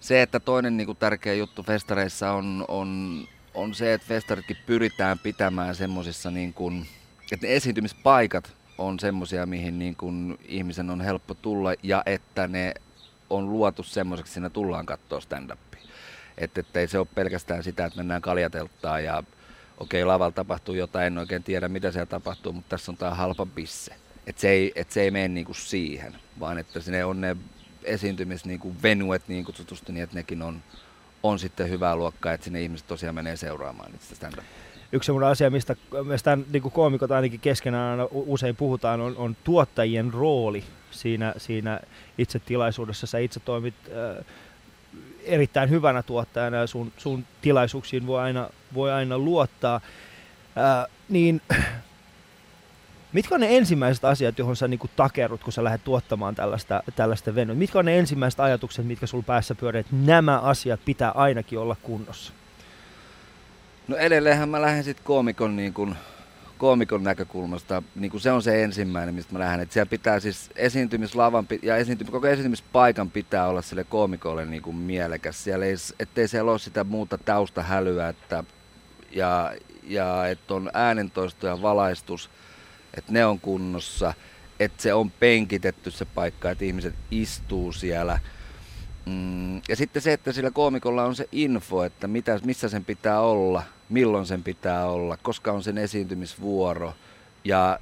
se, että toinen niin kuin tärkeä juttu festareissa on, on, on se, että festaritkin pyritään pitämään semmoisissa niin kuin, että ne esiintymispaikat on semmoisia, mihin niin kuin ihmisen on helppo tulla ja että ne on luotu semmoiseksi, että siinä tullaan katsoa stand-upia. Että ei se ole pelkästään sitä, että mennään kaljatelttaan ja okei, okay, lavalla tapahtuu jotain, en oikein tiedä mitä siellä tapahtuu, mutta tässä on tämä halpa bisse. Että se ei, et se ei mene niinku siihen, vaan että sinne on ne esiintymis niinku venuet niin kutsutusti, niin että nekin on, on sitten hyvää luokkaa, että sinne ihmiset tosiaan menee seuraamaan niitä stand Yksi semmoinen asia, mistä, mistä niin koomikot ainakin keskenään usein puhutaan, on, on tuottajien rooli siinä, siinä itse tilaisuudessa. Sä itse toimit äh, erittäin hyvänä tuottajana ja sun, sun tilaisuuksiin voi aina, voi aina luottaa. Ää, niin mitkä on ne ensimmäiset asiat, johon sä niinku takerut, kun sä lähdet tuottamaan tällaista, tällaista venyä? Mitkä on ne ensimmäiset ajatukset, mitkä sulla päässä pyörii, että nämä asiat pitää ainakin olla kunnossa? No edelleenhän mä lähden sitten koomikon niin kun koomikon näkökulmasta, niin kuin se on se ensimmäinen, mistä mä lähden. Että siellä pitää siis esiintymislavan ja esiintym- koko esiintymispaikan pitää olla sille koomikolle niin kuin mielekäs. Siellä ei, ettei siellä ole sitä muuta taustahälyä, että, ja, ja että on äänentoisto ja valaistus, että ne on kunnossa, että se on penkitetty se paikka, että ihmiset istuu siellä. Mm, ja sitten se, että sillä koomikolla on se info, että mitä, missä sen pitää olla – milloin sen pitää olla, koska on sen esiintymisvuoro. Ja,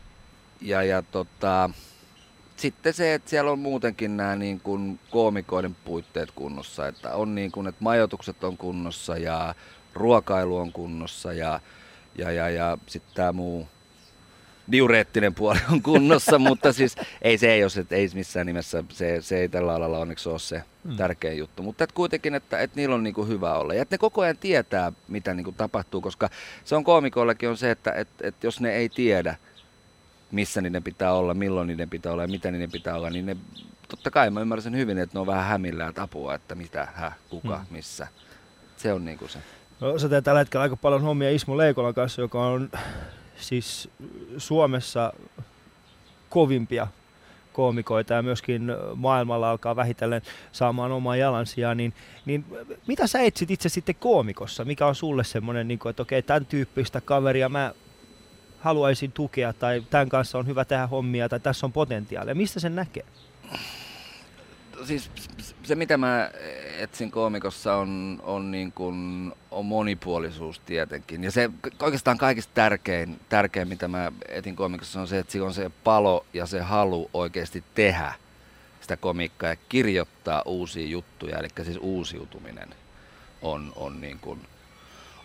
ja, ja tota, sitten se, että siellä on muutenkin nämä niin kuin koomikoiden puitteet kunnossa, että on niin kuin, että majoitukset on kunnossa ja ruokailu on kunnossa ja, ja, ja, ja sitten tämä muu diureettinen puoli on kunnossa, mutta siis ei se ei ole, että ei missään nimessä, se, se ei tällä alalla onneksi ole se mm. tärkein juttu. Mutta et kuitenkin, että, että niillä on niinku hyvä olla ja että ne koko ajan tietää, mitä niinku tapahtuu, koska se on koomikoillekin on se, että et, et jos ne ei tiedä, missä niiden pitää olla, milloin niiden pitää olla ja mitä niiden pitää olla, niin ne, totta kai mä ymmärrän hyvin, että ne on vähän hämillään apua, että mitä, hä, kuka, mm. missä. Se on niinku se. No, sä teet tällä hetkellä aika paljon hommia Ismo Leikolan kanssa, joka on siis Suomessa kovimpia koomikoita ja myöskin maailmalla alkaa vähitellen saamaan omaa jalansijaa, niin, niin mitä sä etsit itse sitten koomikossa? Mikä on sulle semmoinen, niin että okei, tämän tyyppistä kaveria mä haluaisin tukea tai tämän kanssa on hyvä tehdä hommia tai tässä on potentiaalia. Mistä sen näkee? Siis se mitä mä etsin koomikossa on, on, niin kuin, on monipuolisuus tietenkin. Ja se oikeastaan kaikista tärkein, tärkein, mitä mä etin koomikossa on se, että on se palo ja se halu oikeasti tehdä sitä komikkaa ja kirjoittaa uusia juttuja, eli siis uusiutuminen on, on niin kuin,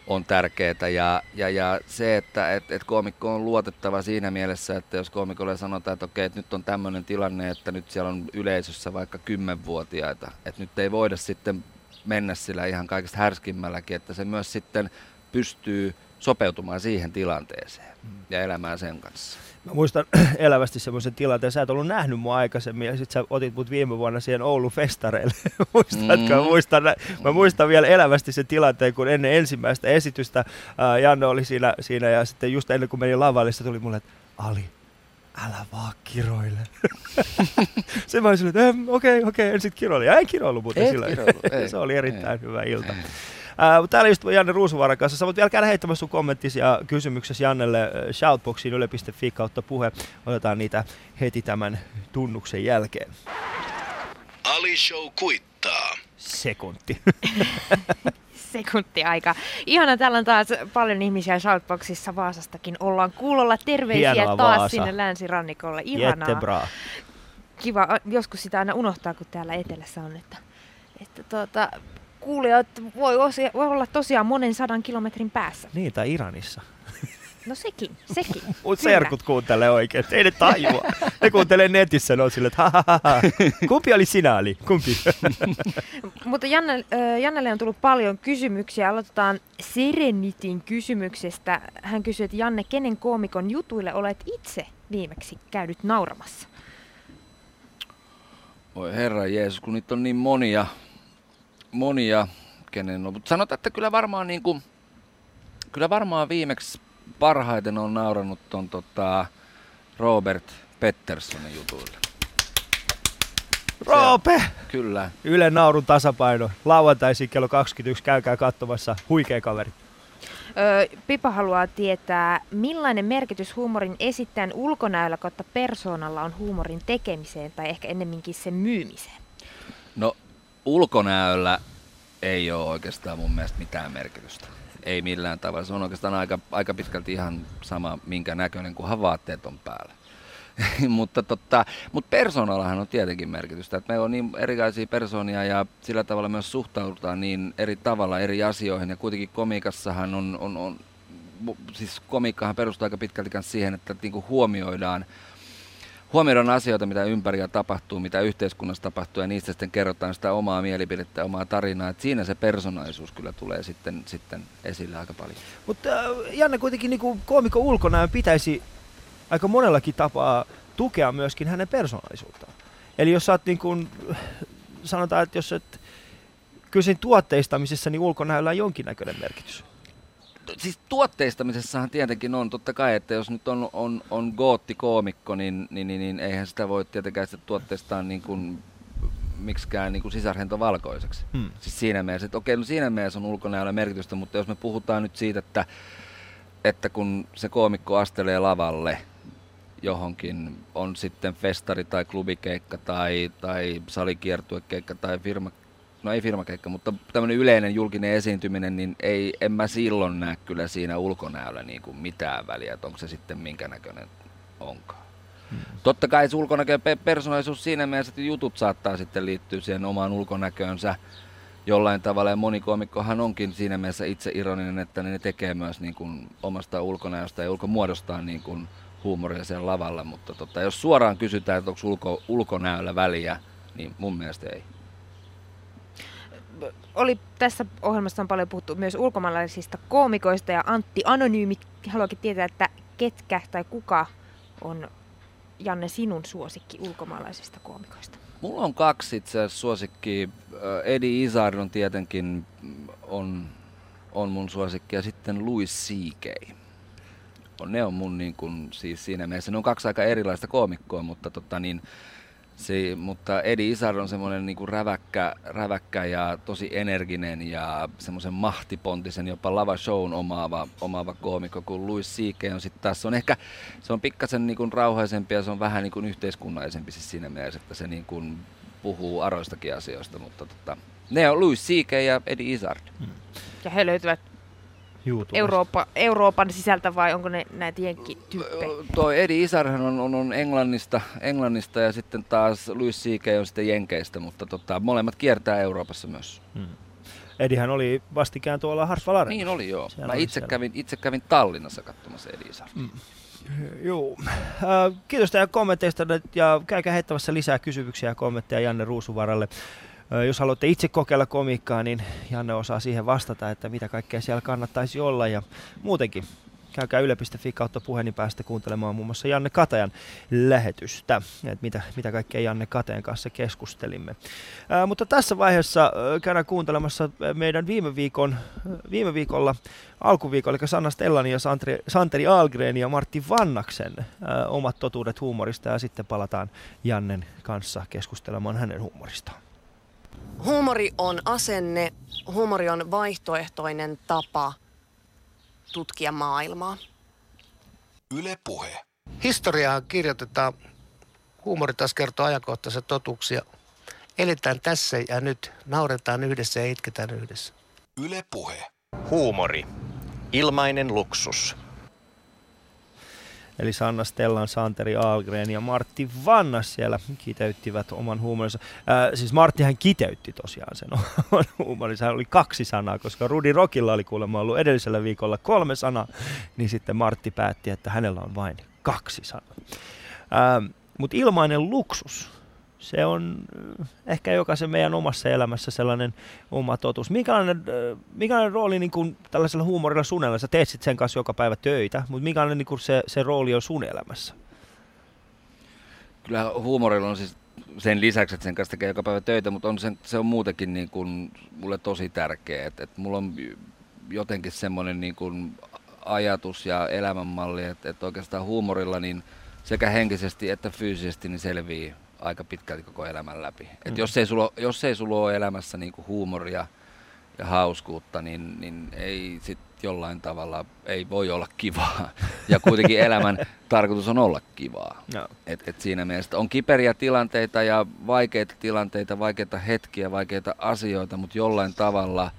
on tärkeää. Ja, ja, ja se, että et, et koomikko on luotettava siinä mielessä, että jos koomikolle sanotaan, että okei, että nyt on tämmöinen tilanne, että nyt siellä on yleisössä vaikka kymmenvuotiaita, että nyt ei voida sitten mennä sillä ihan kaikista härskimmälläkin, että se myös sitten pystyy sopeutumaan siihen tilanteeseen mm. ja elämään sen kanssa. Mä muistan elävästi semmoisen tilanteen, sä et ollut nähnyt mua aikaisemmin ja sit sä otit mut viime vuonna siihen Oulun festareille. Muistatko? Mm. Muistan, mä muistan vielä elävästi sen tilanteen, kun ennen ensimmäistä esitystä ää, Janne oli siinä, siinä ja sitten just ennen kuin meni lavalle, se tuli mulle, että Ali, älä vaan kiroile. se mä olisin, että okei, okay, okei, okay, en sit kiroile. Ja en kiroilu muuten sillä. se oli erittäin ei, hyvä ilta. Ei. Ää, täällä istuu Janne Ruusuvaaran kanssa. Sä voit vielä käydä heittämässä sun kommenttisi ja kysymyksesi Jannelle shoutboxiin yle.fi kautta puhe. Otetaan niitä heti tämän tunnuksen jälkeen. Ali Show kuittaa. Sekunti. sekunti aika. Ihana, täällä on taas paljon ihmisiä Shoutboxissa Vaasastakin. Ollaan kuulolla. Terveisiä Hienoa taas Vaasa. sinne länsirannikolle. Ihanaa. Kiva. Joskus sitä aina unohtaa, kun täällä etelässä on, että, että tuota, kuulijat voi, osia, voi olla tosiaan monen sadan kilometrin päässä. Niin, tai Iranissa. No sekin, sekin. Mut serkut kuuntelee oikein, ei ne tajua. Ne kuuntelee netissä, ne on sille, että ha, ha, ha. Kumpi oli sinä oli? Kumpi? Mutta Janne, Jannelle on tullut paljon kysymyksiä. Aloitetaan Serenitin kysymyksestä. Hän kysyy, että Janne, kenen koomikon jutuille olet itse viimeksi käynyt nauramassa? Voi herra Jeesus, kun niitä on niin monia, monia, kenen on. Mutta sanotaan, että kyllä varmaan, niin kuin, kyllä varmaan viimeksi parhaiten on nauranut ton tota, Robert Petterssonin jutuille. Roope! Kyllä. Yle Naurun tasapaino. Lauantaisin kello 21. Käykää katsomassa. Huikea kaveri. Öö, Pipa haluaa tietää, millainen merkitys huumorin esittäjän ulkonäöllä kautta persoonalla on huumorin tekemiseen tai ehkä ennemminkin sen myymiseen? No ulkonäöllä ei ole oikeastaan mun mielestä mitään merkitystä. Ei millään tavalla. Se on oikeastaan aika, aika pitkälti ihan sama, minkä näköinen, kunhan vaatteet on päällä. mutta, totta, mutta persoonallahan on tietenkin merkitystä. Että meillä on niin erilaisia persoonia ja sillä tavalla myös suhtaudutaan niin eri tavalla eri asioihin. Ja kuitenkin komikassahan on, on, on siis komiikkahan perustuu aika pitkälti siihen, että niinku huomioidaan huomioidaan asioita, mitä ympärillä tapahtuu, mitä yhteiskunnassa tapahtuu, ja niistä sitten kerrotaan sitä omaa mielipidettä, omaa tarinaa. Et siinä se persoonallisuus kyllä tulee sitten, sitten esille aika paljon. Mutta äh, Janne, kuitenkin niin koomikon ulkonäön pitäisi aika monellakin tapaa tukea myöskin hänen persoonallisuuttaan. Eli jos oot niin kuin, sanotaan, että jos et, kyllä tuotteistamisessa niin ulkonäöllä on jonkinnäköinen merkitys. Siis tuotteistamisessahan tietenkin on, totta kai, että jos nyt on, on, on gootti-koomikko, niin, niin, niin, niin, eihän sitä voi tietenkään sitä tuotteistaa niin kuin miksikään niin kuin sisarhento valkoiseksi. Hmm. Siis siinä mielessä, että okei, no siinä mielessä on ulkonäöllä merkitystä, mutta jos me puhutaan nyt siitä, että, että kun se koomikko astelee lavalle, johonkin, on sitten festari tai klubikeikka tai, tai salikiertuekeikka tai firma, no ei firmakeikka, mutta tämmöinen yleinen julkinen esiintyminen, niin ei, en mä silloin näe kyllä siinä ulkonäöllä niin kuin mitään väliä, että onko se sitten minkä näköinen onkaan. Hmm. Totta kai se ulkonäkö persoonallisuus siinä mielessä, että jutut saattaa sitten liittyä siihen omaan ulkonäköönsä jollain tavalla. Ja moni komikkohan onkin siinä mielessä itse ironinen, että ne tekee myös niin kuin omasta ulkonäöstä ja ulkomuodostaan niin kuin huumoria siellä lavalla, mutta tota, jos suoraan kysytään, että onko ulko, ulkonäöllä väliä, niin mun mielestä ei. Oli tässä ohjelmassa on paljon puhuttu myös ulkomaalaisista koomikoista ja Antti Anonyymi haluakin tietää, että ketkä tai kuka on Janne sinun suosikki ulkomaalaisista koomikoista? Mulla on kaksi itse asiassa suosikki. Eddie Izzard on tietenkin on, on mun suosikki ja sitten Louis C.K ne on mun niin kuin, siis siinä mielessä, ne on kaksi aika erilaista koomikkoa, mutta, tota, niin, se, mutta Edi Isar on semmoinen niin räväkkä, räväkkä ja tosi energinen ja semmoisen mahtipontisen, jopa lava shown omaava, omaava koomikko, kun Louis C.K. on sitten taas, se on ehkä, se on pikkasen niin kuin rauhaisempi ja se on vähän niin kuin yhteiskunnallisempi siis siinä mielessä, että se niin kuin puhuu aroistakin asioista, mutta tota, ne on Louis C.K. ja Eddie Izzard. Hmm. Ja he löytyvät Eurooppa, Euroopan sisältä vai onko ne näitä jenkkityyppejä? Tuo Edi Isarhan on, on, on Englannista, Englannista ja sitten taas Louis C.K. on sitten Jenkeistä, mutta tota, molemmat kiertää Euroopassa myös. Hmm. Edihän oli vastikään tuolla Hartwall Niin oli joo. Siellä Mä itse kävin, itse kävin Tallinnassa katsomassa Edi Isar. Hmm. Joo. Äh, kiitos teidän kommenteista ja käykää heittämässä lisää kysymyksiä ja kommentteja Janne Ruusuvaralle. Jos haluatte itse kokeilla komiikkaa, niin Janne osaa siihen vastata, että mitä kaikkea siellä kannattaisi olla. Ja muutenkin käykää yle.fi kautta puhelimen päästä kuuntelemaan muun muassa Janne Katajan lähetystä, että mitä, mitä kaikkea Janne Kateen kanssa keskustelimme. Ää, mutta tässä vaiheessa ää, käydään kuuntelemassa meidän viime, viikon, viime viikolla, alkuviikolla, eli Sanna Stellani ja Santeri, Santeri Algren ja Martti Vannaksen ää, omat totuudet huumorista ja sitten palataan Jannen kanssa keskustelemaan hänen huumoristaan. Huumori on asenne, huumori on vaihtoehtoinen tapa tutkia maailmaa. Yle puhe. Historiaa kirjoitetaan, huumori taas kertoo ajankohtaisia totuuksia. Eletään tässä ja nyt, nauretaan yhdessä ja itketään yhdessä. Yle puhe. Huumori. Ilmainen luksus. Eli Sanna Stellan, Santeri Algren ja Martti Vannas siellä kiteyttivät oman huumorinsa. Ää, siis Marttihan kiteytti tosiaan sen oman huumorinsa. oli kaksi sanaa, koska Rudi Rokilla oli kuulemma ollut edellisellä viikolla kolme sanaa, niin sitten Martti päätti, että hänellä on vain kaksi sanaa. Mutta ilmainen luksus se on äh, ehkä jokaisen meidän omassa elämässä sellainen oma totuus. Minkälainen, äh, minkälainen rooli niin kuin tällaisella huumorilla sun elämässä? Teet sit sen kanssa joka päivä töitä, mutta minkälainen niin kuin se, se rooli on sun elämässä? Kyllä huumorilla on siis sen lisäksi, että sen kanssa tekee joka päivä töitä, mutta on sen, se on muutenkin niin kuin mulle tosi tärkeä. Että, että mulla on jotenkin semmoinen niin kuin ajatus ja elämänmalli, että, että oikeastaan huumorilla niin sekä henkisesti että fyysisesti niin selvii aika pitkälti koko elämän läpi. Mm. Et jos, ei sulla, jos ei sulla ole elämässä niin kuin huumoria ja hauskuutta, niin, niin ei sit jollain tavalla ei voi olla kivaa. Ja kuitenkin elämän tarkoitus on olla kivaa. No. Et, et siinä mielessä on kiperiä tilanteita ja vaikeita tilanteita, vaikeita hetkiä, vaikeita asioita, mutta jollain tavalla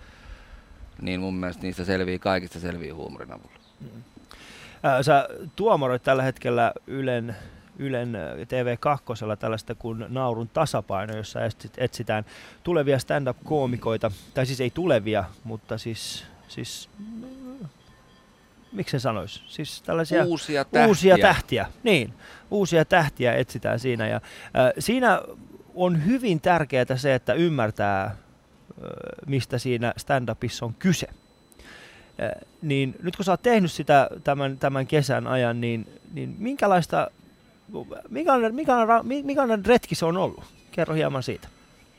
niin mun mielestä niistä selvii kaikista selvii huumorin avulla. Mm. Sä tuomaroit tällä hetkellä Ylen Ylen TV2 tällaista kuin Naurun tasapaino, jossa etsitään tulevia stand-up-koomikoita, tai siis ei tulevia, mutta siis, siis miksi se sanoisi? Siis tällaisia uusia tähtiä. uusia tähtiä. Niin, uusia tähtiä etsitään siinä. Ja, äh, siinä on hyvin tärkeää se, että ymmärtää, äh, mistä siinä stand-upissa on kyse. Äh, niin nyt kun sä oot tehnyt sitä tämän, tämän kesän ajan, niin, niin minkälaista Minkälainen, minkälainen retki se on ollut? Kerro hieman siitä.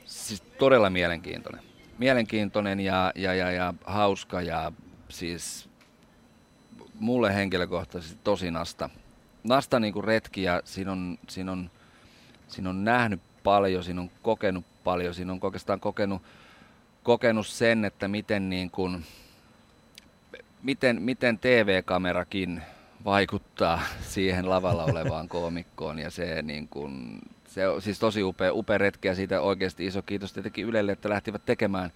Siis todella mielenkiintoinen. Mielenkiintoinen ja, ja, ja, ja hauska ja siis mulle henkilökohtaisesti tosi nasta. Nasta niinku retki ja siinä on, siinä, on, siinä on nähnyt paljon, siinä on kokenut paljon, siinä on oikeastaan kokenut, kokenut sen, että miten, niin kuin, miten, miten TV-kamerakin vaikuttaa siihen lavalla olevaan koomikkoon ja se, niin kuin, se on siis tosi upea, upea retki ja siitä oikeasti iso kiitos tietenkin Ylelle, että lähtivät tekemään,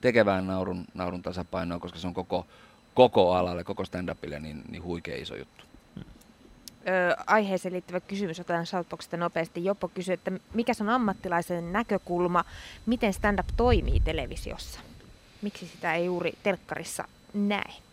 tekemään naurun, naurun tasapainoa, koska se on koko, koko alalle, koko stand-upille niin, niin huikea iso juttu. Ö, aiheeseen liittyvä kysymys, otetaan Shoutboxista nopeasti. Joppo kysyy, että mikä on ammattilaisen näkökulma, miten stand-up toimii televisiossa? Miksi sitä ei juuri telkkarissa näe?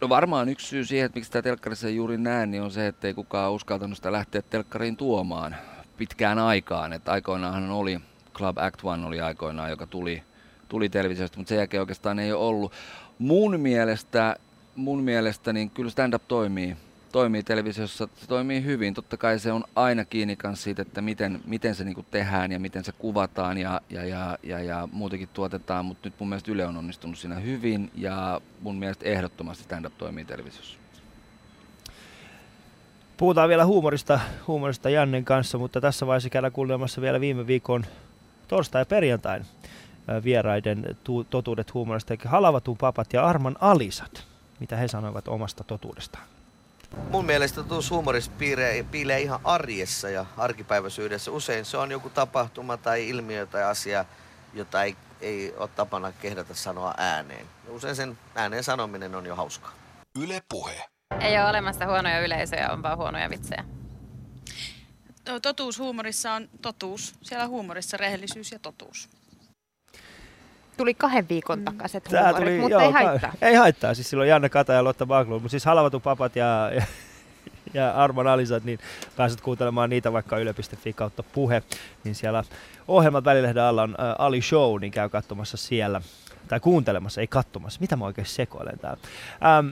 No varmaan yksi syy siihen, että miksi sitä telkkarissa ei juuri näe, niin on se, että ei kukaan uskaltanut sitä lähteä telkkariin tuomaan pitkään aikaan. Että aikoinaanhan oli, Club Act One oli aikoinaan, joka tuli, tuli televisiosta, mutta sen jälkeen oikeastaan ei ole ollut. Mun mielestä, mun mielestä niin kyllä stand-up toimii toimii televisiossa, se toimii hyvin. Totta kai se on aina kiinni siitä, että miten, miten se niinku tehdään ja miten se kuvataan ja, ja, ja, ja, ja muutenkin tuotetaan, mutta nyt mun mielestä Yle on onnistunut siinä hyvin ja mun mielestä ehdottomasti stand-up toimii televisiossa. Puhutaan vielä huumorista, huumorista Jannen kanssa, mutta tässä vaiheessa käydään kuulemassa vielä viime viikon torstai- ja perjantain vieraiden tu- totuudet huumorista, eli Halavatun papat ja Arman Alisat, mitä he sanoivat omasta totuudestaan. Mun mielestä totuus huumorissa piilee, piilee ihan arjessa ja arkipäiväisyydessä. Usein se on joku tapahtuma tai ilmiö tai asia, jota ei, ei ole tapana kehdata sanoa ääneen. Usein sen ääneen sanominen on jo hauskaa. Yle Puhe. Ei ole olemassa huonoja yleisöjä, on vaan huonoja vitsejä. Totuus huumorissa on totuus. Siellä huumorissa rehellisyys ja totuus. Tuli kahden viikon takaiset Tää huumorit, tuli, mutta joo, ei haittaa. Ei haittaa, siis silloin Janne Kata ja Lotta Baglund, mutta siis Halvatun papat ja, ja, ja Arman Alisat, niin pääset kuuntelemaan niitä vaikka yle.fi kautta puhe, niin siellä ohjelmat välilehden alla on ä, Ali Show, niin käy katsomassa siellä, tai kuuntelemassa, ei katsomassa, mitä mä oikein sekoilen täällä. Ähm,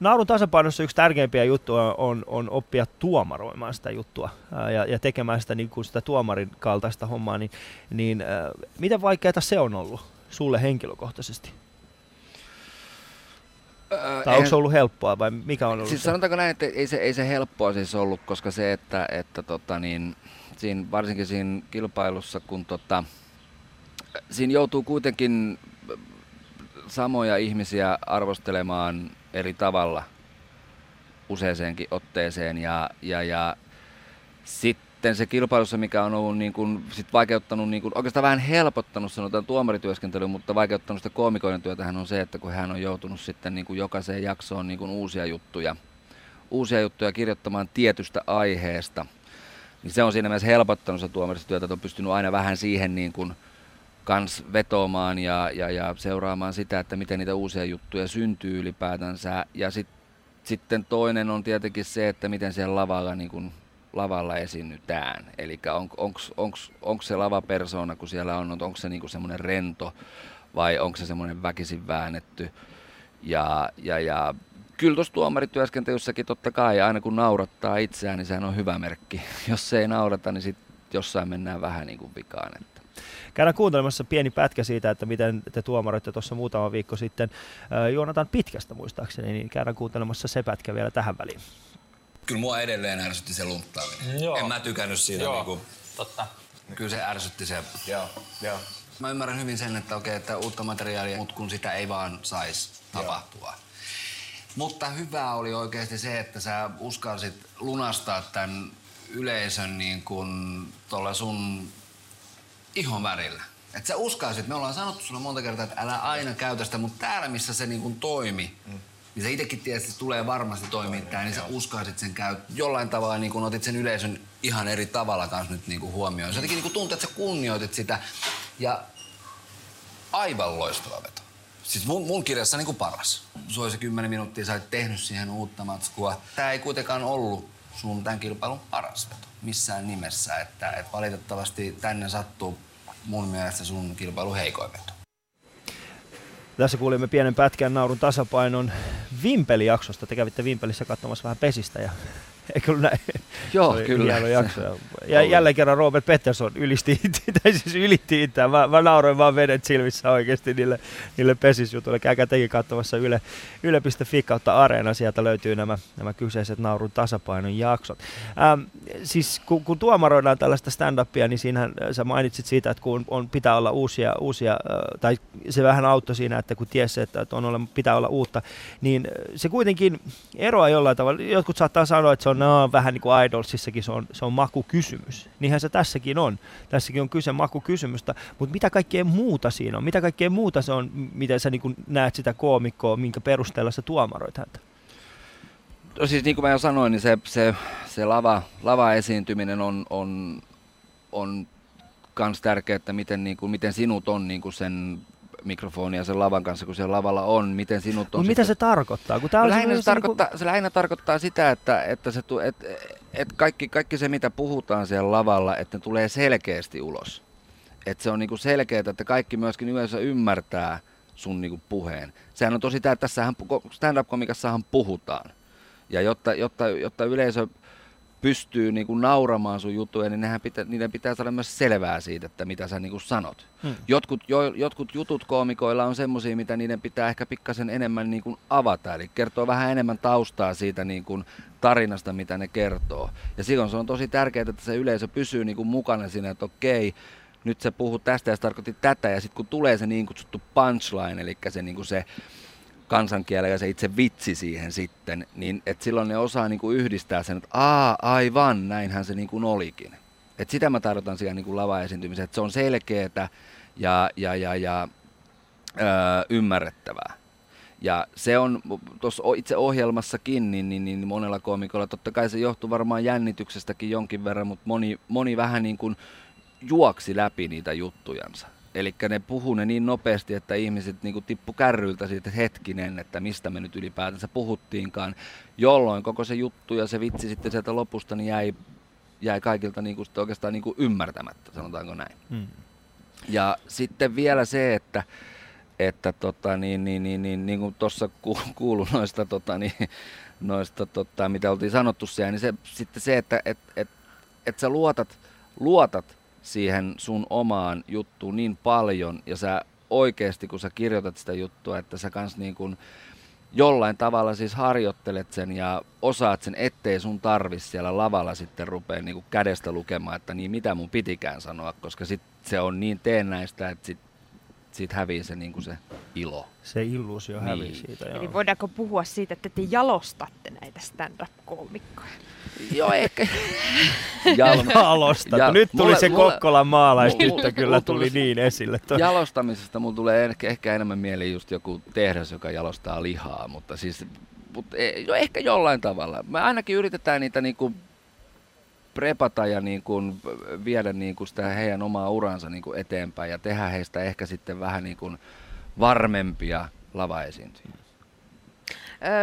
Naurun tasapainossa yksi tärkeimpiä juttuja on, on oppia tuomaroimaan sitä juttua ää, ja, ja tekemään sitä, niin kuin sitä tuomarin kaltaista hommaa, niin, niin ää, miten vaikeaa se on ollut? Sulle henkilökohtaisesti? Öö, tai onko se ollut helppoa vai mikä on ollut siis se? Sanotaanko näin, että ei se, ei se helppoa siis ollut, koska se, että, että tota niin, siinä, varsinkin siinä kilpailussa, kun tota, siinä joutuu kuitenkin samoja ihmisiä arvostelemaan eri tavalla useaseenkin otteeseen ja, ja, ja sitten sitten se kilpailussa, mikä on ollut niin kuin, sit vaikeuttanut, niin kuin, oikeastaan vähän helpottanut sanotaan tuomarityöskentelyä, mutta vaikeuttanut sitä koomikoiden työtähän on se, että kun hän on joutunut sitten niin kuin jokaiseen jaksoon niin kuin uusia juttuja, uusia juttuja kirjoittamaan tietystä aiheesta, niin se on siinä mielessä helpottanut sitä tuomaristyötä, että on pystynyt aina vähän siihen niin kuin, kans vetoamaan ja, ja, ja seuraamaan sitä, että miten niitä uusia juttuja syntyy ylipäätänsä. Ja sit, sitten toinen on tietenkin se, että miten siellä lavalla niin kun lavalla esiinnytään. Eli on, onko se lavapersona, kun siellä on, onko se niinku semmoinen rento vai onko se semmoinen väkisin väännetty. Ja, ja, ja kyllä tuossa tuomarityöskentelyssäkin totta kai, aina kun naurattaa itseään, niin sehän on hyvä merkki. Jos se ei naurata, niin sit sitten jossain mennään vähän niin kuin vikaan. Että. Käydään kuuntelemassa pieni pätkä siitä, että miten te tuomaroitte tuossa muutama viikko sitten äh, Joonatan pitkästä muistaakseni, niin käydään kuuntelemassa se pätkä vielä tähän väliin. Kyllä mua edelleen ärsytti se lunttaaminen. Joo. En mä tykännyt siitä. Joo, niinku, totta. Kyllä se ärsytti se. Joo, joo. Mä ymmärrän hyvin sen, että okei, että uutta materiaalia, mutta kun sitä ei vaan saisi tapahtua. Mutta hyvää oli oikeasti se, että sä uskalsit lunastaa tämän yleisön niin kuin tuolla sun ihon värillä. Että sä uskalsit, me ollaan sanottu sulle monta kertaa, että älä aina käytä sitä, mutta täällä missä se niin kuin toimi, mm. Niin sä itsekin tiedät, että tulee varmasti toimimaan tää, niin sä uskalsit sen käy jollain tavalla, niin kuin otit sen yleisön ihan eri tavalla kanssa nyt niin kuin huomioon. Se jotenkin niin kuin tuntui, että sä kunnioitit sitä ja aivan loistava veto. Siis mun, mun kirjassa niin kuin paras. Se oli se 10 minuuttia, sä olet tehnyt siihen uutta matskua. Tää ei kuitenkaan ollut sun tämän kilpailun paras veto missään nimessä. Että, että valitettavasti tänne sattuu mun mielestä sun kilpailu heikoin veto. Tässä kuulimme pienen pätkän naurun tasapainon Vimpeli-jaksosta. Te kävitte Vimpelissä katsomassa vähän pesistä ja Eikö ollut näin? Joo, kyllä. Jakso. Ja jälleen kerran Robert Pettersson ylisti, tai siis ylitti itseään. Mä, mä nauroin vaan vedet silmissä oikeasti niille, niille pesisjutuille. Käykää tekin katsomassa yle, yle.fi kautta Areena. Sieltä löytyy nämä, nämä kyseiset naurun tasapainon jaksot. Ähm, siis kun, kun tuomaroidaan tällaista stand-upia, niin siinähän äh, sä mainitsit siitä, että kun on, pitää olla uusia, uusia äh, tai se vähän auttoi siinä, että kun tiesi, että että on ole, pitää olla uutta, niin äh, se kuitenkin eroaa jollain tavalla. Jotkut saattaa sanoa, että se on no, vähän niin kuin Idolsissakin, se on, se on makukysymys. Niinhän se tässäkin on. Tässäkin on kyse makukysymystä, mutta mitä kaikkea muuta siinä on? Mitä kaikkea muuta se on, miten sä niin kuin näet sitä koomikkoa, minkä perusteella sä tuomaroit häntä? No siis niin kuin mä jo sanoin, niin se, se, se lava, lava-esiintyminen on, on, on kans tärkeää, että miten, niin kuin, miten sinut on niin kuin sen mikrofonia ja sen lavan kanssa, kun siellä lavalla on, miten sinut on... Mutta mitä se tarkoittaa? Kun tää No on lähinnä, se, semmoinen tarkoittaa, se lähinnä tarkoittaa sitä, että, että, se, tu- et, et kaikki, kaikki se, mitä puhutaan siellä lavalla, että ne tulee selkeästi ulos. Että se on niinku selkeää, että kaikki myöskin yleensä ymmärtää sun niinku puheen. Sehän on tosi tää, tässähän pu- stand-up-komikassahan puhutaan. Ja jotta, jotta, jotta yleisö pystyy niinku nauramaan sun juttuja, niin nehän pitä, niiden pitää saada myös selvää siitä, että mitä sä niinku sanot. Hmm. Jotkut, jo, jotkut jutut koomikoilla on semmoisia, mitä niiden pitää ehkä pikkasen enemmän niin kuin avata, eli kertoo vähän enemmän taustaa siitä niin kuin tarinasta, mitä ne kertoo. Ja silloin se on tosi tärkeää, että se yleisö pysyy niin kuin mukana siinä, että okei, nyt se puhuu tästä ja se tarkoitti tätä, ja sitten kun tulee se niin kutsuttu punchline, eli se, niin kuin se kansankielellä ja se itse vitsi siihen sitten, niin että silloin ne osaa niin kuin yhdistää sen, että aa, aivan, näinhän se niin kuin olikin. Et sitä mä tarkoitan siellä niin kuin lava-esiintymisessä, että se on selkeätä ja, ja, ja, ja öö, ymmärrettävää. Ja se on tuossa itse ohjelmassakin, niin, niin, niin monella koomikolla, totta kai se johtuu varmaan jännityksestäkin jonkin verran, mutta moni, moni vähän niin kuin juoksi läpi niitä juttujansa. Eli ne puhuu ne niin nopeasti, että ihmiset niin kuin tippu kärryiltä siitä, että hetkinen, että mistä me nyt ylipäätänsä puhuttiinkaan, jolloin koko se juttu ja se vitsi sitten sieltä lopusta niin jäi, jäi kaikilta niin kuin oikeastaan niin kuin ymmärtämättä, sanotaanko näin. Hmm. Ja sitten vielä se, että, että tota, niin, niin, niin, niin, niin kuin tuossa kuului noista, tota, niin, noista tota, mitä oltiin sanottu siellä, niin se, sitten se, että et, et, et sä luotat, luotat siihen sun omaan juttuun niin paljon. Ja sä oikeasti, kun sä kirjoitat sitä juttua, että sä kans niin kuin jollain tavalla siis harjoittelet sen ja osaat sen, ettei sun tarvis siellä lavalla sitten rupea niin kuin kädestä lukemaan, että niin mitä mun pitikään sanoa, koska sit se on niin teennäistä, että sit, sit hävii se, niin kuin se ilo. Se illuusio Niin. hävii siitä, joo. Eli voidaanko puhua siitä, että te jalostatte näitä stand-up-koomikkoja? Joo, ehkä. Jalostat. Nyt tuli se Kokkolan maalaistyttö, kyllä mulla tuli niin esille. To- Jalostamisesta mulla tulee ehkä, ehkä enemmän mieleen just joku tehdas, joka jalostaa lihaa, mutta siis mutta e- jo, ehkä jollain tavalla. Me ainakin yritetään niitä niinku prepata ja niinku viedä niinku sitä heidän omaa uransa niinku eteenpäin ja tehdä heistä ehkä sitten vähän niinku varmempia lavaesiintyjiä.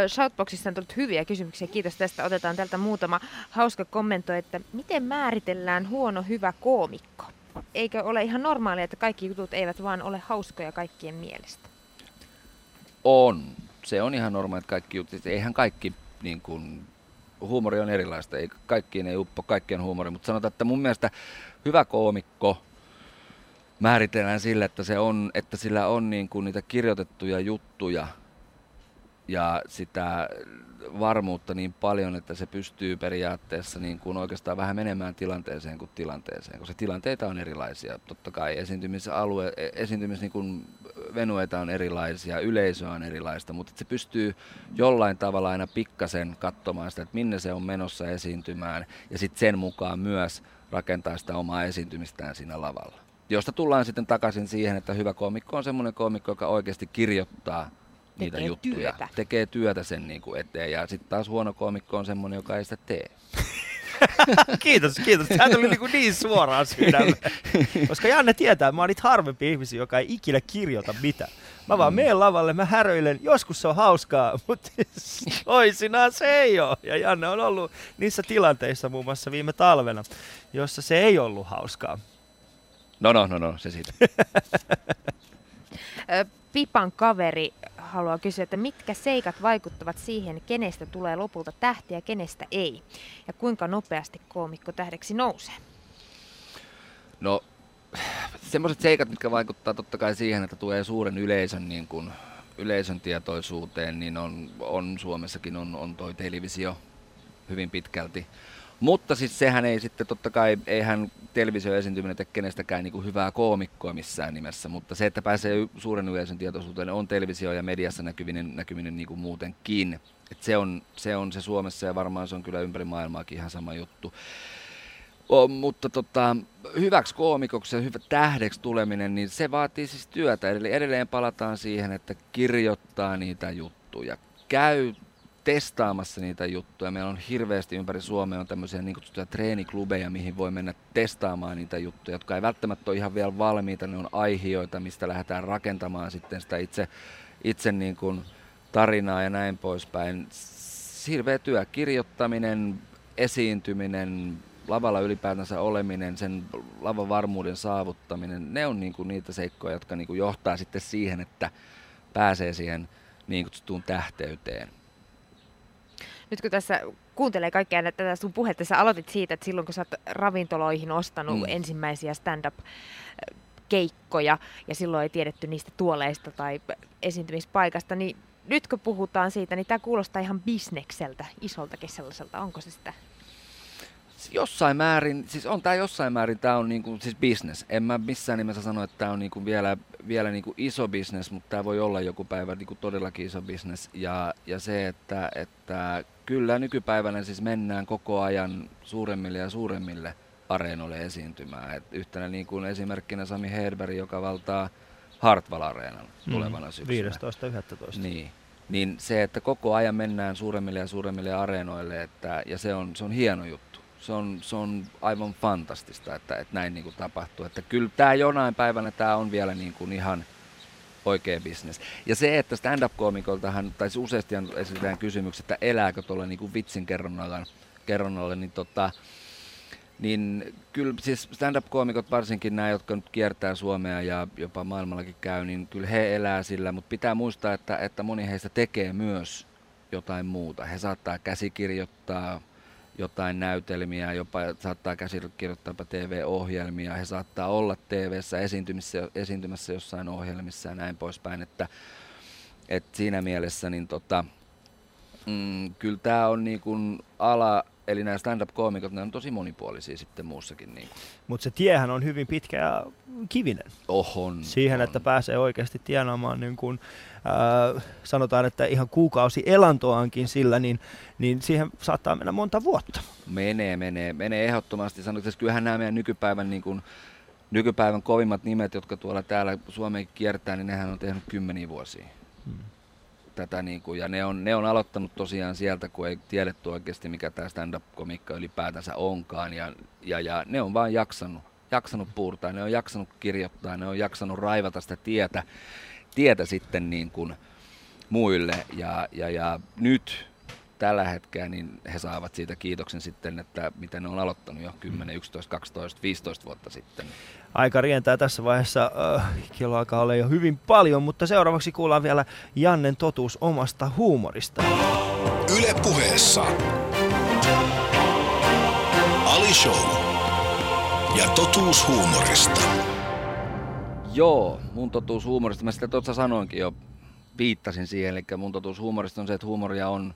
Shoutboxissa on tullut hyviä kysymyksiä. Kiitos tästä. Otetaan täältä muutama hauska kommentoi, että miten määritellään huono hyvä koomikko? Eikö ole ihan normaalia, että kaikki jutut eivät vaan ole hauskoja kaikkien mielestä? On. Se on ihan normaali, että kaikki jutut, eihän kaikki niin kuin, huumori on erilaista. Ei, kaikkiin ei uppo kaikkien huumori, mutta sanotaan, että mun mielestä hyvä koomikko määritellään sillä, että, se on, että sillä on niin kuin niitä kirjoitettuja juttuja ja sitä varmuutta niin paljon, että se pystyy periaatteessa niin kuin oikeastaan vähän menemään tilanteeseen kuin tilanteeseen, koska tilanteita on erilaisia. Totta kai esiintymisalue, esiintymis niin kuin venueita on erilaisia, yleisö on erilaista, mutta se pystyy jollain tavalla aina pikkasen katsomaan sitä, että minne se on menossa esiintymään ja sitten sen mukaan myös rakentaa sitä omaa esiintymistään siinä lavalla. Josta tullaan sitten takaisin siihen, että hyvä koomikko on semmoinen koomikko, joka oikeasti kirjoittaa niitä Tekee juttuja. työtä. Tekee työtä sen niin kuin eteen. Ja sitten taas huono koomikko on semmoinen, joka ei sitä tee. kiitos, kiitos. Tämä tuli niin, kuin niin suoraan sydämeen. Koska Janne tietää, että mä oon niitä harvempi ihmisiä, joka ei ikinä kirjoita mitään. Mä vaan menen lavalle, mä häröilen, joskus se on hauskaa, mutta toisinaan se ei ole. Ja Janne on ollut niissä tilanteissa muun muassa viime talvena, jossa se ei ollut hauskaa. No no, no no, se siitä. Pipan kaveri haluaa kysyä, että mitkä seikat vaikuttavat siihen, kenestä tulee lopulta tähti ja kenestä ei? Ja kuinka nopeasti koomikko tähdeksi nousee? No, semmoiset seikat, mitkä vaikuttaa totta kai siihen, että tulee suuren yleisön, niin kuin, yleisön tietoisuuteen, niin on, on Suomessakin on, on toi televisio hyvin pitkälti. Mutta siis sehän ei sitten totta kai, eihän televisioesiintyminen tee kenestäkään niin kuin hyvää koomikkoa missään nimessä, mutta se, että pääsee suuren yleisön tietoisuuteen, on televisio ja mediassa näkyminen, näkyminen niin kuin muutenkin. Et se, on, se on se Suomessa ja varmaan se on kyllä ympäri maailmaakin ihan sama juttu. O, mutta tota, hyväksi koomikoksi ja hyvä tähdeksi tuleminen, niin se vaatii siis työtä. Eli edelleen palataan siihen, että kirjoittaa niitä juttuja, käy testaamassa niitä juttuja. Meillä on hirveästi ympäri Suomea on tämmöisiä niin kutsuttuja treeniklubeja, mihin voi mennä testaamaan niitä juttuja, jotka ei välttämättä ole ihan vielä valmiita. Ne on aihioita, mistä lähdetään rakentamaan sitten sitä itse, itse niin kuin tarinaa ja näin poispäin. Hirveä työ, kirjoittaminen, esiintyminen, lavalla ylipäätänsä oleminen, sen lavan varmuuden saavuttaminen, ne on niin kuin niitä seikkoja, jotka niin kuin johtaa sitten siihen, että pääsee siihen niin kutsuttuun tähteyteen. Nyt kun tässä kuuntelee kaikkea tätä sun puhetta, sä aloitit siitä, että silloin kun sä oot ravintoloihin ostanut Mm. mm. ensimmäisiä stand-up-keikkoja ja silloin ei tiedetty niistä tuoleista tai esiintymispaikasta, niin nyt kun puhutaan siitä, niin tämä kuulostaa ihan bisnekseltä, isoltakin sellaiselta. Onko se sitä? Jossain määrin, siis on tämä jossain määrin, tämä on niinku, siis business. En mä missään nimessä sano, että tämä on niinku vielä, vielä niinku iso business, mutta tämä voi olla joku päivä niinku todellakin iso business. Ja, ja se, että, että kyllä nykypäivänä siis mennään koko ajan suuremmille ja suuremmille areenoille esiintymään. Et yhtenä niin kuin esimerkkinä Sami Hedberg, joka valtaa Hartwall-areenan tulevana Mm, syksynä. 15.11. Niin. Niin se, että koko ajan mennään suuremmille ja suuremmille areenoille, että, ja se on, se on hieno juttu. Se on, se on aivan fantastista, että, että näin niin kuin tapahtuu. Että kyllä tämä jonain päivänä tämä on vielä niin kuin ihan oikea bisnes. Ja se, että stand-up-koomikoltahan, tai siis useasti esitetään kysymys, että elääkö tuolla niin kuin vitsin kerronnalla, kerronnalle, niin tota, niin kyllä siis stand-up-koomikot, varsinkin nämä, jotka nyt kiertää Suomea ja jopa maailmallakin käy, niin kyllä he elää sillä, mutta pitää muistaa, että, että moni heistä tekee myös jotain muuta. He saattaa käsikirjoittaa jotain näytelmiä, jopa saattaa käsikirjoittaa TV-ohjelmia, he saattaa olla TV-ssä esiintymässä, esiintymässä jossain ohjelmissa ja näin poispäin, että, että siinä mielessä niin tota, mm, kyllä tämä on niin kuin ala, eli nämä stand-up-koomikot, ne on tosi monipuolisia sitten muussakin. Niin kuin. Mutta se tiehän on hyvin pitkä ja kivinen. Ohon. Siihen, että pääsee oikeasti tienaamaan, niin kun, äh, sanotaan, että ihan kuukausi elantoankin sillä, niin, niin siihen saattaa mennä monta vuotta. Menee, menee, menee ehdottomasti. Sanotaan, että kyllähän nämä meidän nykypäivän, niin kuin, nykypäivän kovimmat nimet, jotka tuolla täällä Suomeen kiertää, niin nehän on tehnyt kymmeniä vuosia. Hmm. Tätä, niin kuin, ja ne on, ne on aloittanut tosiaan sieltä, kun ei tiedetty oikeasti, mikä tämä stand-up-komikka ylipäätänsä onkaan. Ja, ja, ja ne on vaan jaksanut, jaksanut puurtaa, ne on jaksanut kirjoittaa, ne on jaksanut raivata sitä tietä, tietä sitten niin kuin muille. Ja, ja, ja nyt tällä hetkellä niin he saavat siitä kiitoksen sitten, että miten ne on aloittanut jo 10, 11, 12, 15 vuotta sitten. Aika rientää tässä vaiheessa, äh, kello alkaa olla jo hyvin paljon, mutta seuraavaksi kuullaan vielä Jannen totuus omasta huumorista. Yle puheessa. Ali Show. Ja totuus huumorista. Joo, mun totuus huumorista. Mä sitä tuossa sanoinkin jo, viittasin siihen. Eli mun totuus huumorista on se, että huumoria on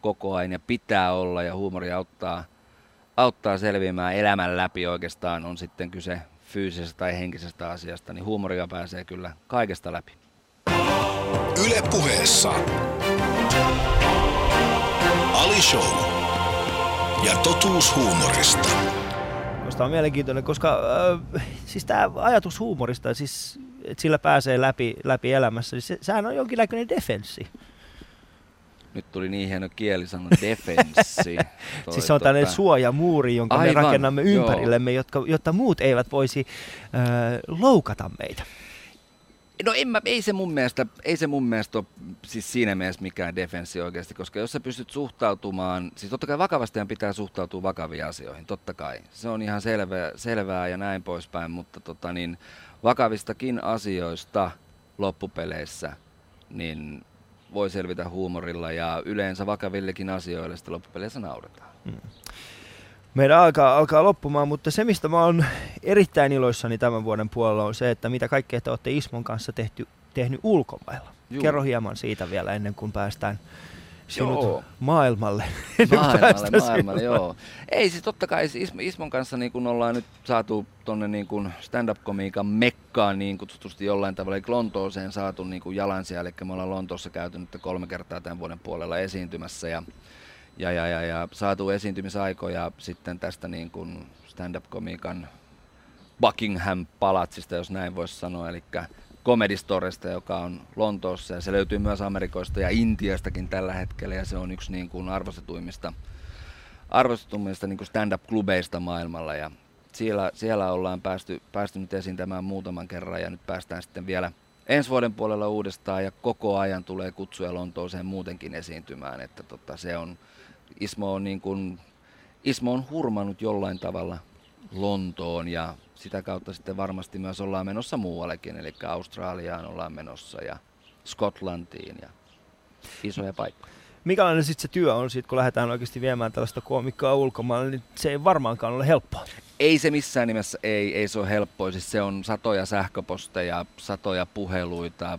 koko ajan ja pitää olla ja huumori auttaa, auttaa selviämään elämän läpi oikeastaan. On sitten kyse fyysisestä tai henkisestä asiasta, niin huumoria pääsee kyllä kaikesta läpi. Yle puheessa. Ali Show. Ja totuus huumorista. Minusta on mielenkiintoinen, koska äh, siis tämä ajatus huumorista, siis, että sillä pääsee läpi, läpi elämässä, niin se, sehän on jonkinlainen defenssi. Nyt tuli niin hieno kielisana defenssi. Toi, siis se on tällainen tota- suojamuuri, jonka Aivan, me rakennamme joo. ympärillemme, jotka, jotta muut eivät voisi äh, loukata meitä. No en mä, ei se mun mielestä, ei se mun mielestä ole siis siinä mielessä mikään defenssi oikeasti, koska jos sä pystyt suhtautumaan, siis totta kai vakavastihan pitää suhtautua vakaviin asioihin, totta kai. Se on ihan selvää, selvää ja näin poispäin, mutta tota niin, vakavistakin asioista loppupeleissä, niin voi selvitä huumorilla ja yleensä vakavillekin asioille sitten loppupeleissä nauretaan. Meidän alkaa, alkaa loppumaan, mutta se mistä mä oon erittäin iloissani tämän vuoden puolella on se, että mitä kaikkea te olette Ismon kanssa tehty, tehnyt ulkomailla. Juu. Kerro hieman siitä vielä ennen kuin päästään sinut Joo. maailmalle. Maailmalle, maailmalle, joo. Ei siis totta kai siis Ismo, Ismon kanssa niin kun ollaan nyt saatu tonne niin stand-up-komiikan mekkaan niin kutsutusti jollain tavalla, eli Lontooseen saatu niin jalansia, eli me ollaan Lontoossa käyty nyt kolme kertaa tämän vuoden puolella esiintymässä ja, ja, ja, ja, ja saatu esiintymisaikoja sitten tästä niin kuin stand-up-komiikan Buckingham Palatsista, jos näin voisi sanoa, eli Comedy Storesta, joka on Lontoossa. Ja se löytyy myös Amerikoista ja Intiastakin tällä hetkellä ja se on yksi niin kuin arvostetuimmista, arvostetuimmista niin kuin stand-up-klubeista maailmalla. Ja siellä, siellä ollaan päästy, päästy nyt esiintämään muutaman kerran ja nyt päästään sitten vielä ensi vuoden puolella uudestaan ja koko ajan tulee kutsuja Lontooseen muutenkin esiintymään, että tota, se on, Ismo on niin kuin, Ismo on hurmannut jollain tavalla Lontoon ja sitä kautta sitten varmasti myös ollaan menossa muuallekin, eli Australiaan ollaan menossa ja Skotlantiin ja isoja paikkoja. Mikälainen sitten se työ on, sit, kun lähdetään oikeasti viemään tällaista komikkaa ulkomaille, niin se ei varmaankaan ole helppoa. Ei se missään nimessä, ei, ei se ole helppoa. Siis se on satoja sähköposteja, satoja puheluita,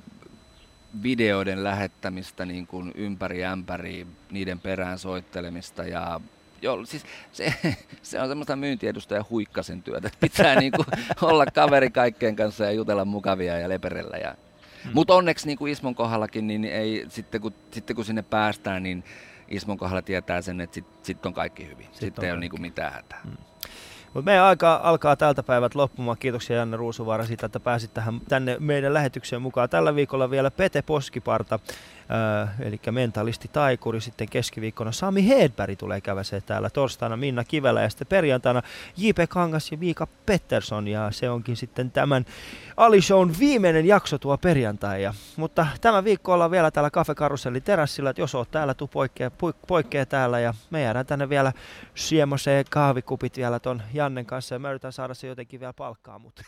videoiden lähettämistä niin kuin ympäri ämpäri, niiden perään soittelemista ja Joo, siis se, se on semmoista myyntiedustaja huikkasen työtä. että Pitää niin kuin olla kaveri kaikkien kanssa ja jutella mukavia ja leperellä. Ja... Hmm. Mutta onneksi niin kuin Ismon kohdallakin, niin ei, sitten, kun, sitten kun sinne päästään, niin Ismon kohdalla tietää sen, että sitten sit on kaikki hyvin. Sitten, sitten ei ole niin kuin mitään hätää. Hmm. Mutta meidän aika alkaa tältä päivät loppumaan. Kiitoksia Janne Ruusuvaara siitä, että pääsit tähän, tänne meidän lähetykseen mukaan. Tällä viikolla vielä Pete Poskiparta, äh, eli mentalisti taikuri. Sitten keskiviikkona Sami Hedberg tulee käväsee täällä. Torstaina Minna Kivelä ja sitten perjantaina J.P. Kangas ja Miika Pettersson. Ja se onkin sitten tämän Ali Shown viimeinen jakso tuo perjantai. Ja, mutta tämä viikko ollaan vielä täällä Cafe Karusellin terassilla, että jos oot täällä, tuu poikkea, poikkea täällä. Ja me jäädään tänne vielä siemoseen kahvikupit vielä ton Jannen kanssa ja mä yritän saada se jotenkin vielä palkkaa, mutta